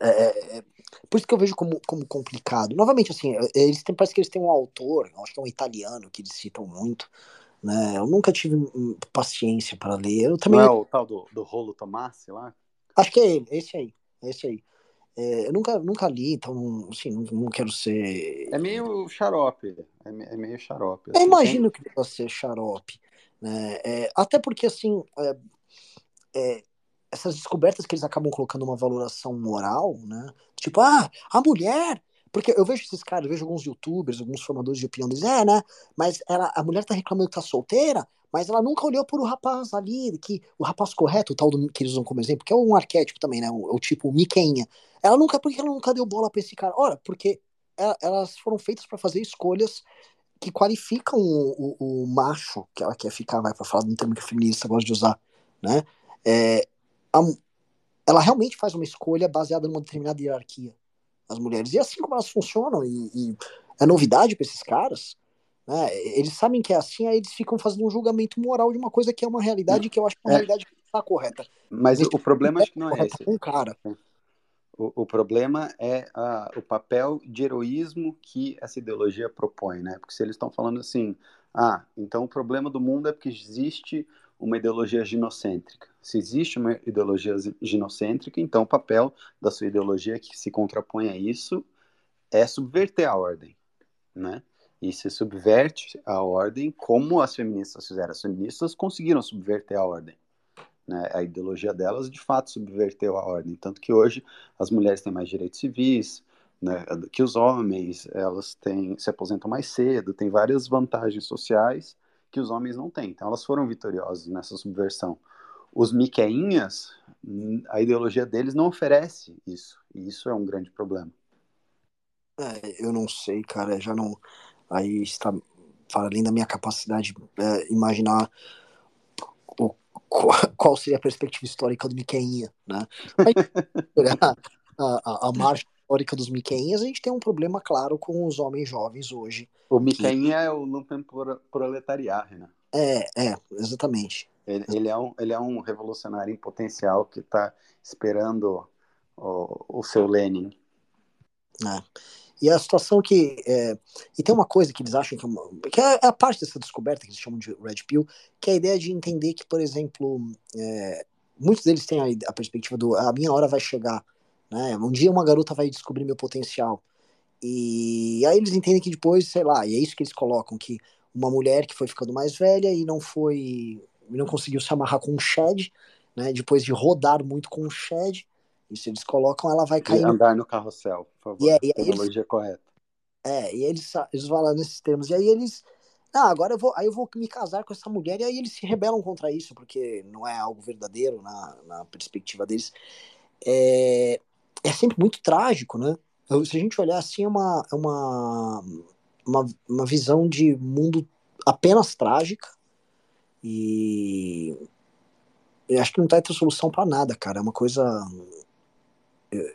É, é, é, por isso que eu vejo como, como complicado. Novamente, assim, é, eles têm, parece que eles têm um autor, acho que é um italiano que eles citam muito. Né? Eu nunca tive paciência para ler. Eu também... Não é o tal do, do Rolo Tomassi lá? Acho que é ele, esse aí. Esse aí. É, eu nunca, nunca li, então assim, não, não quero ser. É meio xarope. É, é meio xarope. Assim, eu imagino que deva ser xarope. Né? É, até porque, assim, é, é essas descobertas que eles acabam colocando uma valoração moral, né? Tipo, ah, a mulher. Porque eu vejo esses caras, eu vejo alguns youtubers, alguns formadores de opinião, dizem, é, né? Mas ela, a mulher tá reclamando que tá solteira, mas ela nunca olhou por o rapaz ali, que o rapaz correto, o tal do, que eles usam como exemplo, que é um arquétipo também, né? O, o tipo Miquenha. Ela nunca, por que ela nunca deu bola pra esse cara? Ora, porque elas foram feitas para fazer escolhas que qualificam o, o, o, macho que ela quer ficar, vai para falar de um termo que a feminista gosta de usar, né? é, a, ela realmente faz uma escolha baseada numa determinada hierarquia, as mulheres. E é assim como elas funcionam, e, e é novidade para esses caras, né? Eles sabem que é assim, aí eles ficam fazendo um julgamento moral de uma coisa que é uma realidade que eu acho que é uma é. realidade que está correta. Mas o, o problema acho que não é esse. Um cara. O, o problema é a, o papel de heroísmo que essa ideologia propõe, né? Porque se eles estão falando assim, ah, então o problema do mundo é porque existe uma ideologia ginocêntrica. Se existe uma ideologia ginocêntrica, então o papel da sua ideologia que se contrapõe a isso é subverter a ordem, né? E se subverte a ordem como as feministas fizeram. As feministas conseguiram subverter a ordem. Né? A ideologia delas, de fato, subverteu a ordem. Tanto que hoje as mulheres têm mais direitos civis né, que os homens, elas têm, se aposentam mais cedo, têm várias vantagens sociais que os homens não têm. Então elas foram vitoriosas nessa subversão. Os miqueinhas, a ideologia deles não oferece isso. E isso é um grande problema. É, eu não sei, cara, já não. Aí está para além da minha capacidade de é, imaginar o, qual seria a perspectiva histórica do Miqueinha, né? Aí, a, a, a, marcha histórica dos Miqueinhas, a gente tem um problema claro com os homens jovens hoje. O Miqueinha que... é o lumpen proletariado, né? É, é, exatamente. Ele, ele, é um, ele é um revolucionário em potencial que está esperando o, o seu Lenin. É. E a situação que. É, e tem uma coisa que eles acham que é, uma, que é, a parte dessa descoberta que eles chamam de Red Pill, que é a ideia de entender que, por exemplo, é, muitos deles têm a, a, perspectiva do a minha hora vai chegar. Né? Um dia uma garota vai descobrir meu potencial. E aí eles entendem que depois, sei lá, e é isso que eles colocam, que uma mulher que foi ficando mais velha e não foi. não conseguiu se amarrar com um shed, né? Depois de rodar muito com um shed, isso eles colocam, ela vai cair. E andar no carrossel, por favor. Yeah, e aí Tecnologia eles... correta. É, e eles, eles falam nesses termos. E aí eles. Ah, agora eu vou, aí eu vou me casar com essa mulher, e aí eles se rebelam contra isso, porque não é algo verdadeiro na, na perspectiva deles. É, é sempre muito trágico, né? Se a gente olhar assim, é uma, é uma, uma, uma visão de mundo apenas trágica. E eu acho que não tá ter solução para nada, cara. É uma coisa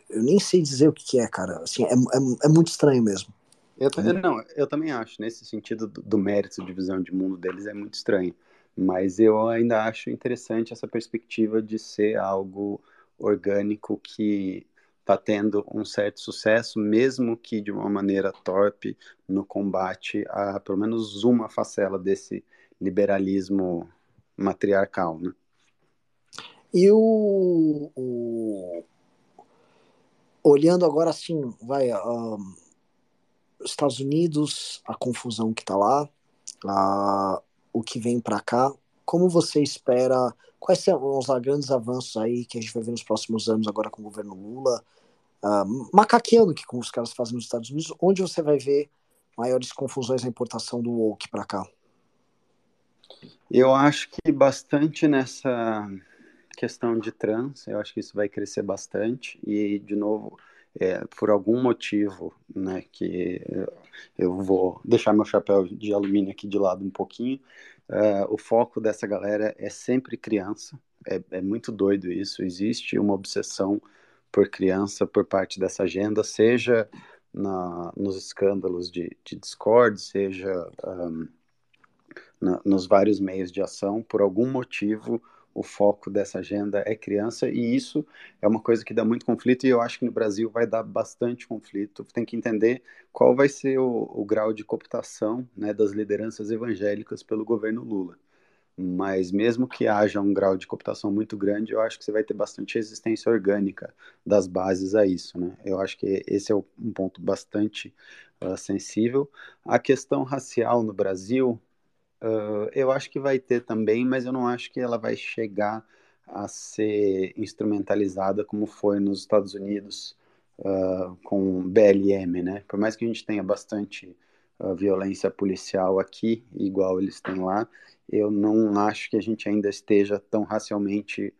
eu, nem sei dizer o que, que é, cara. Assim, é, é, é muito estranho mesmo. Eu, é. não, eu também acho, nesse sentido do, do, mérito de visão de mundo deles é muito estranho. Mas eu ainda acho interessante essa perspectiva de ser algo orgânico que está tendo um certo sucesso, mesmo que de uma maneira torpe, no combate a pelo menos uma facela desse liberalismo matriarcal, né? E o, o, olhando agora assim, vai, um, Estados Unidos, a confusão que está lá, uh, o que vem para cá, como você espera, quais são os grandes avanços aí que a gente vai ver nos próximos anos agora com o governo Lula, uh, macaqueando que os caras fazem nos Estados Unidos, onde você vai ver maiores confusões na importação do woke para cá? Eu acho que bastante nessa questão de trans, eu acho que isso vai crescer bastante e, de novo, é, por algum motivo, né, que eu vou deixar meu chapéu de alumínio aqui de lado um pouquinho, uh, o foco dessa galera é sempre criança, é, é muito doido isso, existe uma obsessão por criança por parte dessa agenda, seja na, nos escândalos de, de Discord, seja um, na, nos vários meios de ação, por algum motivo o foco dessa agenda é criança, e isso é uma coisa que dá muito conflito, e eu acho que no Brasil vai dar bastante conflito. Tem que entender qual vai ser o, o grau de cooptação né, das lideranças evangélicas pelo governo Lula. Mas mesmo que haja um grau de cooptação muito grande, eu acho que você vai ter bastante resistência orgânica das bases a isso. Né? Eu acho que esse é um ponto bastante uh, sensível. A questão racial no Brasil, Uh, eu acho que vai ter também, mas eu não acho que ela vai chegar a ser instrumentalizada como foi nos Estados Unidos uh, com BLM, né? Por mais que a gente tenha bastante uh, violência policial aqui, igual eles têm lá, eu não acho que a gente ainda esteja tão racialmente,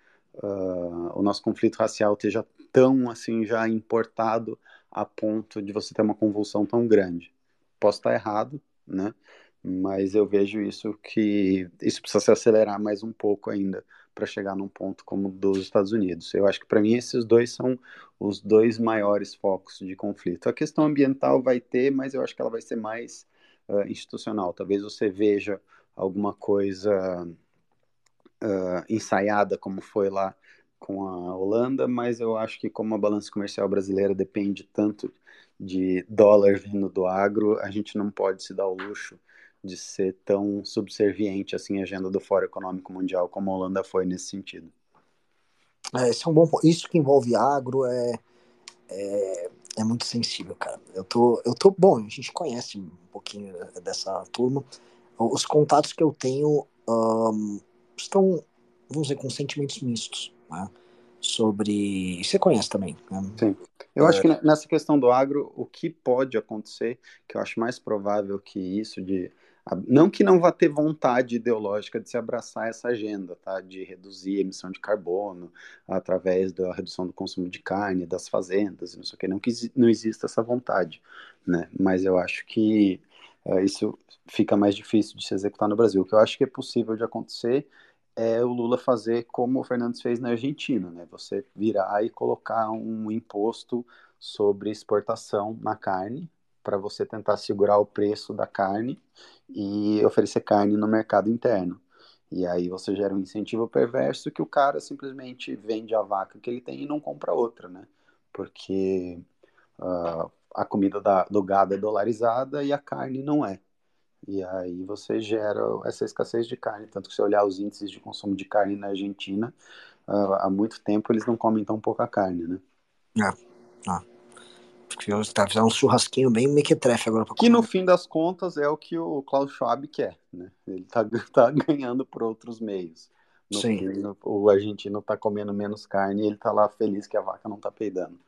o nosso conflito racial esteja tão assim já importado a ponto de você ter uma convulsão tão grande. Posso estar errado, né? mas eu vejo isso que isso precisa se acelerar mais um pouco ainda para chegar num ponto como dos Estados Unidos. Eu acho que para mim esses dois são os dois maiores focos de conflito. A questão ambiental vai ter, mas eu acho que ela vai ser mais uh, institucional. Talvez você veja alguma coisa uh, ensaiada como foi lá com a Holanda, mas eu acho que como a balança comercial brasileira depende tanto de dólar vindo do agro, a gente não pode se dar o luxo de ser tão subserviente assim à agenda do Fórum Econômico Mundial como a Holanda foi nesse sentido. É, esse é um bom Isso que envolve agro é, é, é, muito sensível, cara. Eu tô, eu tô bom. A gente conhece um pouquinho dessa turma. Os contatos que eu tenho um, estão, vamos dizer, com sentimentos mistos, né? Sobre. Você conhece também, né? Sim. Eu acho que nessa questão do agro, o que pode acontecer, que eu acho mais provável que isso de não que não vá ter vontade ideológica de se abraçar essa agenda, tá? De reduzir a emissão de carbono através da redução do consumo de carne, das fazendas, não sei o que, não que não exista essa vontade, né? Mas eu acho que uh, isso fica mais difícil de se executar no Brasil. O que eu acho que é possível de acontecer é o Lula fazer como o Fernandes fez na Argentina, né? Você virar e colocar um imposto sobre exportação na carne, para você tentar segurar o preço da carne e oferecer carne no mercado interno. E aí você gera um incentivo perverso que o cara simplesmente vende a vaca que ele tem e não compra outra, né? Porque uh, a comida da, do gado é dolarizada e a carne não é. E aí você gera essa escassez de carne. Tanto que se olhar os índices de consumo de carne na Argentina, uh, há muito tempo eles não comem tão pouca carne, né? É. Ah. Tá fazendo um churrasquinho bem mequetrefe agora. que no fim das contas é o que o Klaus Schwab quer, né? Ele tá, tá ganhando por outros meios. No Sim. Fim, o argentino tá comendo menos carne e ele tá lá feliz que a vaca não tá peidando.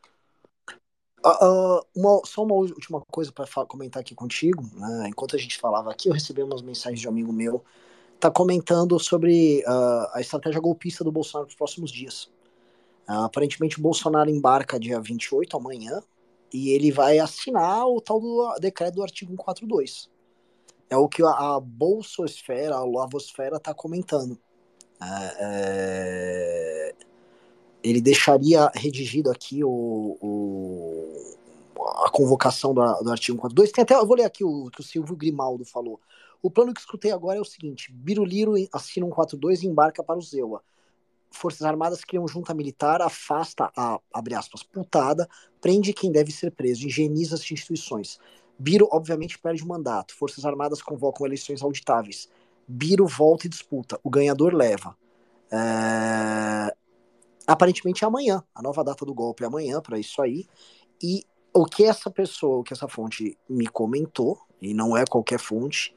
Uh, uh, uma, só uma última coisa para comentar aqui contigo. Né? Enquanto a gente falava aqui, eu recebi umas mensagens de um amigo meu tá comentando sobre uh, a estratégia golpista do Bolsonaro nos próximos dias. aparentemente, o Bolsonaro embarca dia 28, amanhã, e ele vai assinar o tal do decreto do artigo 142. É o que a, a Bolsosfera, a Lavosfera está comentando. É, é, ele deixaria redigido aqui o, o a convocação do, do artigo 142. Tem até, eu vou ler aqui o que o Silvio Grimaldo falou. O plano que escutei agora é o seguinte: Biruliro assina 142 e embarca para o Zewa. Forças Armadas criam junta militar, afasta a, abre aspas, putada, prende quem deve ser preso, higieniza as instituições. Biro, obviamente, perde o mandato. Forças Armadas convocam eleições auditáveis. Biro volta e disputa. O ganhador leva. É... Aparentemente é amanhã. A nova data do golpe é amanhã para isso aí. E o que essa pessoa, o que essa fonte me comentou, e não é qualquer fonte,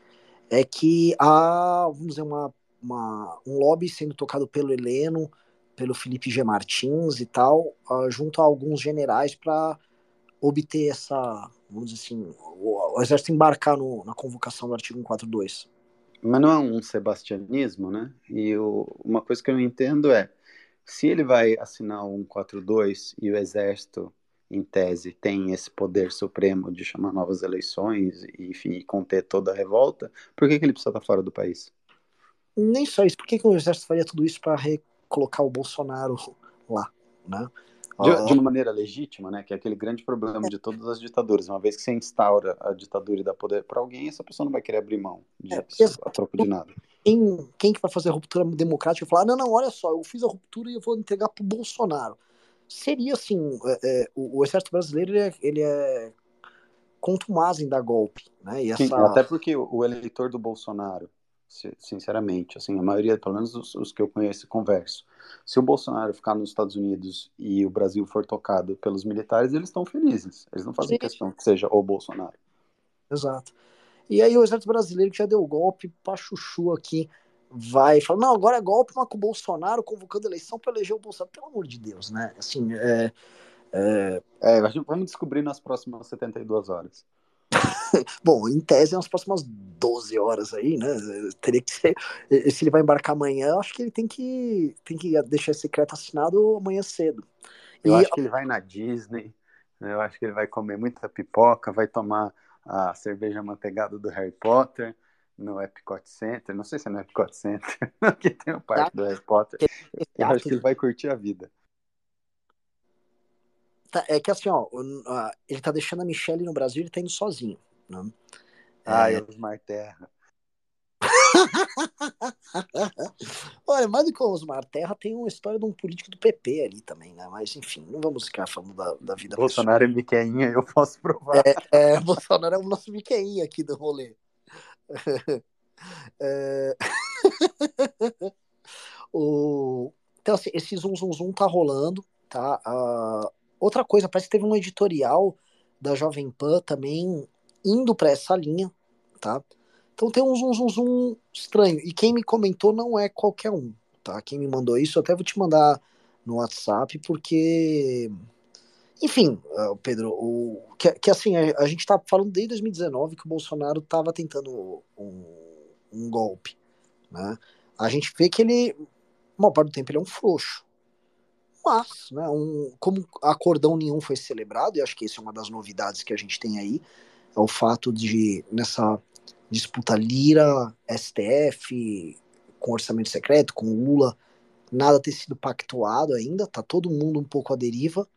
é que há, vamos dizer, uma uma, um lobby sendo tocado pelo Heleno, pelo Felipe G. Martins e tal, uh, junto a alguns generais para obter essa, vamos dizer assim, o, o exército embarcar no, na convocação do artigo 142. Mas não é um sebastianismo, né? E uma coisa que eu entendo é, se ele vai assinar o 142 e o exército, em tese, tem esse poder supremo de chamar novas eleições e, enfim, conter toda a revolta, por que, que ele precisa estar fora do país? nem só isso. Por que, que o exército faria tudo isso para recolocar o Bolsonaro lá, né? De, de, uma maneira legítima, né? Que é aquele grande problema de todas as ditaduras. Uma vez que você instaura a ditadura e dá poder para alguém, essa pessoa não vai querer abrir mão de, é, a troco de nada. Quem, quem que vai fazer a ruptura democrática e falar, não, não, olha só, eu fiz a ruptura e eu vou entregar pro Bolsonaro. Seria assim, é, é, o, o, exército brasileiro ele é, ele é contumaz em dar golpe, né? E essa... Sim, até porque o eleitor do Bolsonaro sinceramente. Assim, a maioria, pelo menos os, os, que eu conheço, converso. Se o Bolsonaro ficar nos Estados Unidos e o Brasil for tocado pelos militares, eles estão felizes. Eles não fazem Sim. questão que seja o Bolsonaro. Exato. E aí o exército brasileiro que já deu golpe pra chuchu aqui vai falar, não, agora é golpe, mas com o Bolsonaro convocando eleição para eleger o Bolsonaro. Pelo amor de Deus, né? Assim, é... É, é vamos descobrir nas próximas 72 horas. Bom, em tese, nas próximas 12 horas aí, né? Teria que ser. Se ele vai embarcar amanhã, eu acho que ele tem que, tem que deixar esse decreto assinado amanhã cedo. Eu e... acho que ele vai na Disney, né? eu acho que ele vai comer muita pipoca, vai tomar a cerveja manteigada do Harry Potter no Epcot Center, não sei se é no Epcot Center, que tem o parque tá. do Harry Potter. Eu acho que ele vai curtir a vida. Tá, é que assim, ó, ele tá deixando a Michelle no Brasil, ele tá indo sozinho. Né? Ah, é... Osmar Terra. Olha, mais do que o Osmar Terra, tem uma história de um político do PP ali também, né? Mas enfim, não vamos ficar falando da, da vida Bolsonaro pessoal. é Miqueinha, eu posso provar. É, é, Bolsonaro é o nosso Miqueinha aqui do rolê. É... o... Então, assim, esse zoom, zoom, zoom tá rolando, tá? Outra coisa, parece que teve um editorial da Jovem Pan também indo para essa linha, tá? Então tem um zoom, zoom, zoom estranho. E quem me comentou não é qualquer um, tá? Quem me mandou isso, eu até vou te mandar no WhatsApp, porque. Enfim, uh, Pedro, o, que, que assim, a, a, gente tá falando desde 2019 que o Bolsonaro tava tentando um, um golpe, né? A gente vê que ele, uma parte do tempo, ele é um frouxo. Mas, né, um, como acordão nenhum foi celebrado, e acho que isso é uma das novidades que a gente tem aí, é o fato de, nessa disputa Lira, STF, com orçamento secreto, com Lula, nada ter sido pactuado ainda, tá todo mundo um pouco à deriva.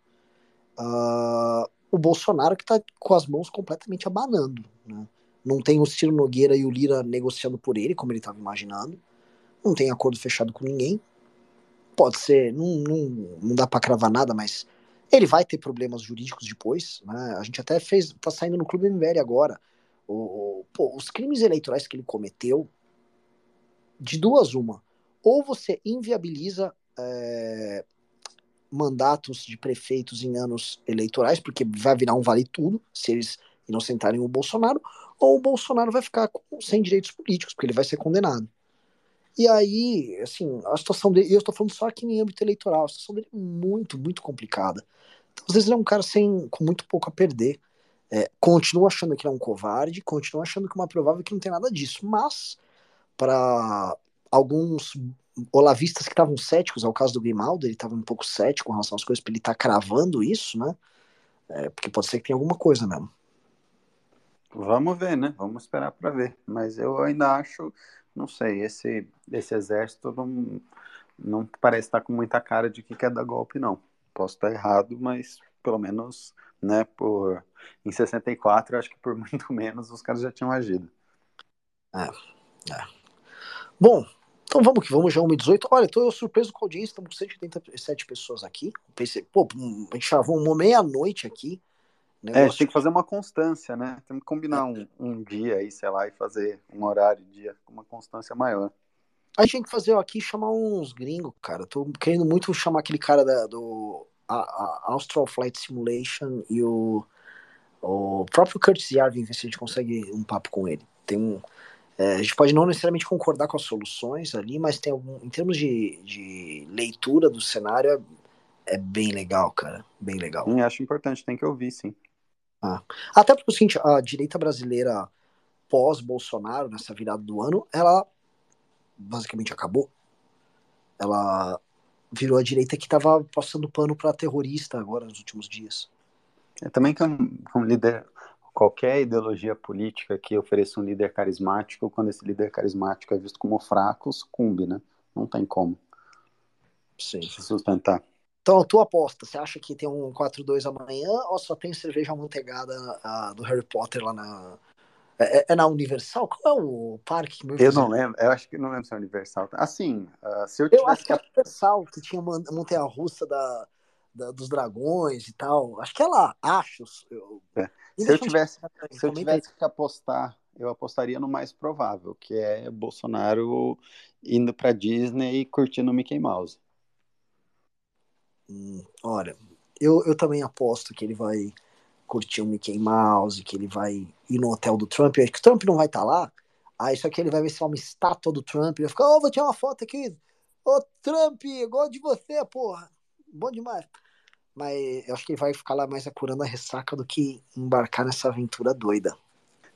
Uh, o Bolsonaro que tá com as mãos completamente abanando, né? Não tem o Ciro Nogueira e o Lira negociando por ele, como ele estava imaginando. Não tem acordo fechado com ninguém. Pode ser, não, não, não dá para cravar nada, mas ele vai ter problemas jurídicos depois. Né? A gente até fez, tá saindo no Clube MBL agora o, pô, os crimes eleitorais que ele cometeu, de duas uma, ou você inviabiliza é, mandatos de prefeitos em anos eleitorais, porque vai virar um vale tudo se eles inocentarem o Bolsonaro, ou o Bolsonaro vai ficar com, sem direitos políticos, porque ele vai ser condenado. E aí, assim, a situação dele, eu estou falando só aqui em âmbito eleitoral, a situação dele é muito, muito complicada. Então, às vezes ele é um cara sem, com muito pouco a perder. É, continuo achando que ele é um covarde, continuo achando que é uma provável que não tem nada disso, mas para alguns olavistas que estavam céticos, ao caso do Grimaldo, ele estava um pouco cético com relação às coisas, para ele estar tá cravando isso, né? É, porque pode ser que tenha alguma coisa mesmo. Vamos ver, né? Vamos esperar para ver. Mas eu ainda acho, não sei, esse, esse exército não, não parece estar com muita cara de que quer dar golpe, não. Posso estar errado, mas pelo menos né, por em 64, eu acho que por muito menos os caras já tinham agido. É, é. Bom, então vamos que vamos, já 1h18. Olha, tô surpreso com a audiência, estamos com 187 pessoas aqui. Pensei, pô, a gente chavou uma meia-noite aqui. Negócio... É, a gente tem que fazer uma constância, né? Tem que combinar um, um dia aí, sei lá, e fazer um horário, dia, com uma constância maior. A gente tem que fazer aqui chamar uns gringos, cara. Tô querendo muito chamar aquele cara da, do a, a Austral Flight Simulation e o, o próprio Curtis Yarvin, ver se a gente consegue um papo com ele. Tem um, é, a gente pode não necessariamente concordar com as soluções ali, mas tem algum, em termos de, de leitura do cenário, é, é bem legal, cara. Bem legal. Sim, acho importante, tem que ouvir, sim. Ah. Até porque o seguinte, a direita brasileira pós-Bolsonaro, nessa virada do ano, ela basicamente acabou. Ela virou a direita que estava passando pano para terrorista agora nos últimos dias. É também que um, um, líder, qualquer ideologia política que ofereça um líder carismático, quando esse líder carismático é visto como fraco, sucumbe, né? Não tem como Sim. se sustentar. Então, a tua aposta, você acha que tem um 4-2 amanhã ou só tem cerveja amanteigada uh, do Harry Potter lá na, é, é, é, na Universal? Qual é o parque? eu não lembro, eu acho que não lembro se é Universal. Assim, uh, se eu tivesse... Eu acho que é Universal, que tinha montanha-russa da, da, dos dragões e tal. Acho que é lá, acho. Eu... É. Se, eu tivesse, se eu tivesse que apostar, eu apostaria no mais provável, que é Bolsonaro indo pra Disney e curtindo Mickey Mouse. Hum, olha, eu, eu também aposto que ele vai curtir o Mickey Mouse, que ele vai ir no hotel do Trump, acho que o Trump não vai estar tá lá, aí só que ele vai ver se é uma estátua do Trump, ele vai ficar, ô, oh, vou tirar uma foto aqui, ô, oh, Trump, gosto de você, porra, bom demais. Mas eu acho que ele vai ficar lá mais acurando a ressaca do que embarcar nessa aventura doida.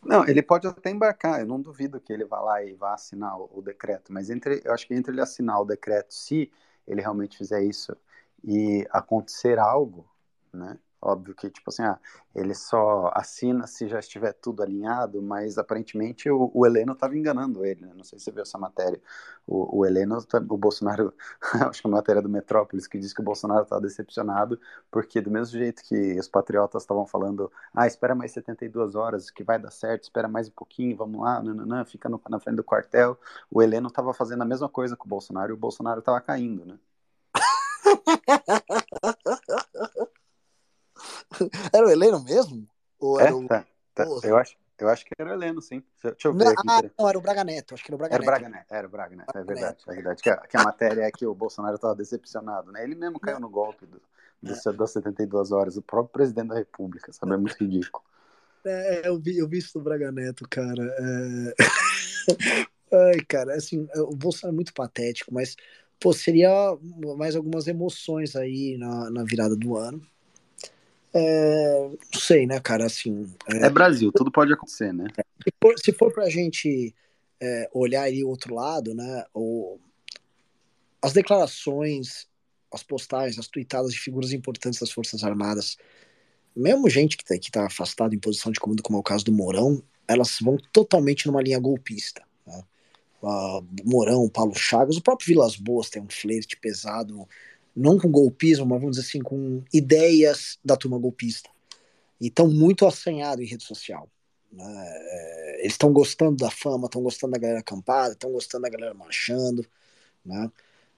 Não, ele pode até embarcar, eu não duvido que ele vá lá e vá assinar o, o decreto, mas entre, eu acho que entre ele assinar o decreto, se ele realmente fizer isso e acontecer algo, né, Óbvio que, tipo assim, ah, ele só assina se já estiver tudo alinhado, mas aparentemente o, o Heleno estava enganando ele, né? Não sei se você viu essa matéria. O, o Heleno, tá, o Bolsonaro, acho que é a matéria do Metrópolis, que diz que o Bolsonaro estava decepcionado, porque do mesmo jeito que os patriotas estavam falando, ah, espera mais 72 horas, que vai dar certo, espera mais um pouquinho, vamos lá, nananã, fica no, na frente do quartel. O Heleno estava fazendo a mesma coisa com o Bolsonaro e o Bolsonaro estava caindo, né? Era o Heleno mesmo? Ou é, o... tá, tá. Eu, acho, eu acho que era o Heleno, sim. Deixa eu ver não, aqui. Ah, não, era o Braga Neto. Acho que era o Braga era Neto. Braga Neto. Era o Braga Neto, é verdade. É verdade. Que a, que a matéria é que o Bolsonaro estava decepcionado, né? Ele mesmo caiu no golpe do, do, é. das 72 horas. O próprio presidente da República, sabe? É muito ridículo. É, eu vi, eu vi isso do Braga Neto, cara. É... Ai, cara, assim, o Bolsonaro é muito patético, mas, pô, seria mais algumas emoções aí na, na virada do ano. É, não sei, né, cara, assim... É, é Brasil, tudo pode acontecer, né? Se for, se for pra gente é, olhar aí o outro lado, né, o, as declarações, as postagens, as tuitadas de figuras importantes das Forças Armadas, mesmo gente que tá, que tá afastada em posição de comando, como é o caso do Mourão, elas vão totalmente numa linha golpista. Né? Uh, Mourão, Paulo Chagas, o próprio Vilas Boas tem um flerte pesado não com golpismo, mas vamos dizer assim, com ideias da turma golpista. E estão muito assanhados em rede social. Né? É, eles estão gostando da fama, estão gostando da galera acampada, estão gostando da galera marchando. Né?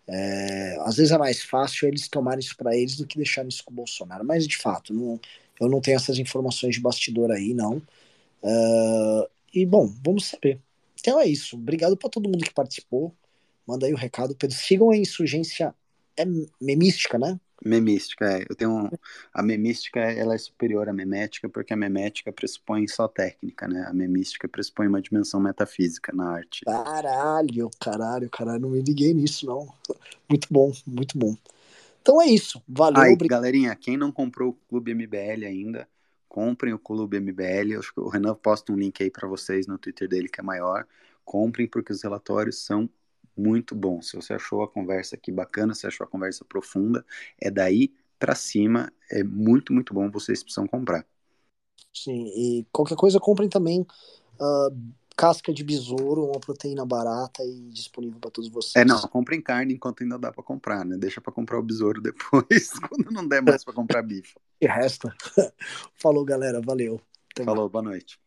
É, às vezes é mais fácil eles tomarem isso para eles do que deixarem isso com o Bolsonaro. Mas, de fato, não, eu não tenho essas informações de bastidor aí, não. Uh, e, bom, vamos saber. Então é isso. Obrigado para todo mundo que participou. Manda aí o recado, Pedro. Sigam a Insurgência é memística, né? Memística, é. Eu tenho um, a memística ela é superior à memética porque a memética pressupõe só técnica, né? A memística pressupõe uma dimensão metafísica na arte. Caralho, caralho, caralho, não me liguei nisso não. Muito bom, muito bom. Então é isso. Valeu, Aí, obrigado. galerinha, quem não comprou o Clube MBL ainda, comprem o Clube MBL. Acho que o Renan posta um link aí para vocês no Twitter dele que é maior. Comprem porque os relatórios são muito bom. Se você achou a conversa aqui bacana, se achou a conversa profunda, é daí para cima, é muito, muito bom, vocês precisam comprar. Sim, e qualquer coisa comprem também uh, casca de besouro, uma proteína barata e disponível para todos vocês. É, não, comprem carne enquanto ainda dá para comprar, né? Deixa para comprar o besouro depois, quando não der mais para comprar bife. E resta. Falou, galera, valeu. Até Falou, mais. boa noite.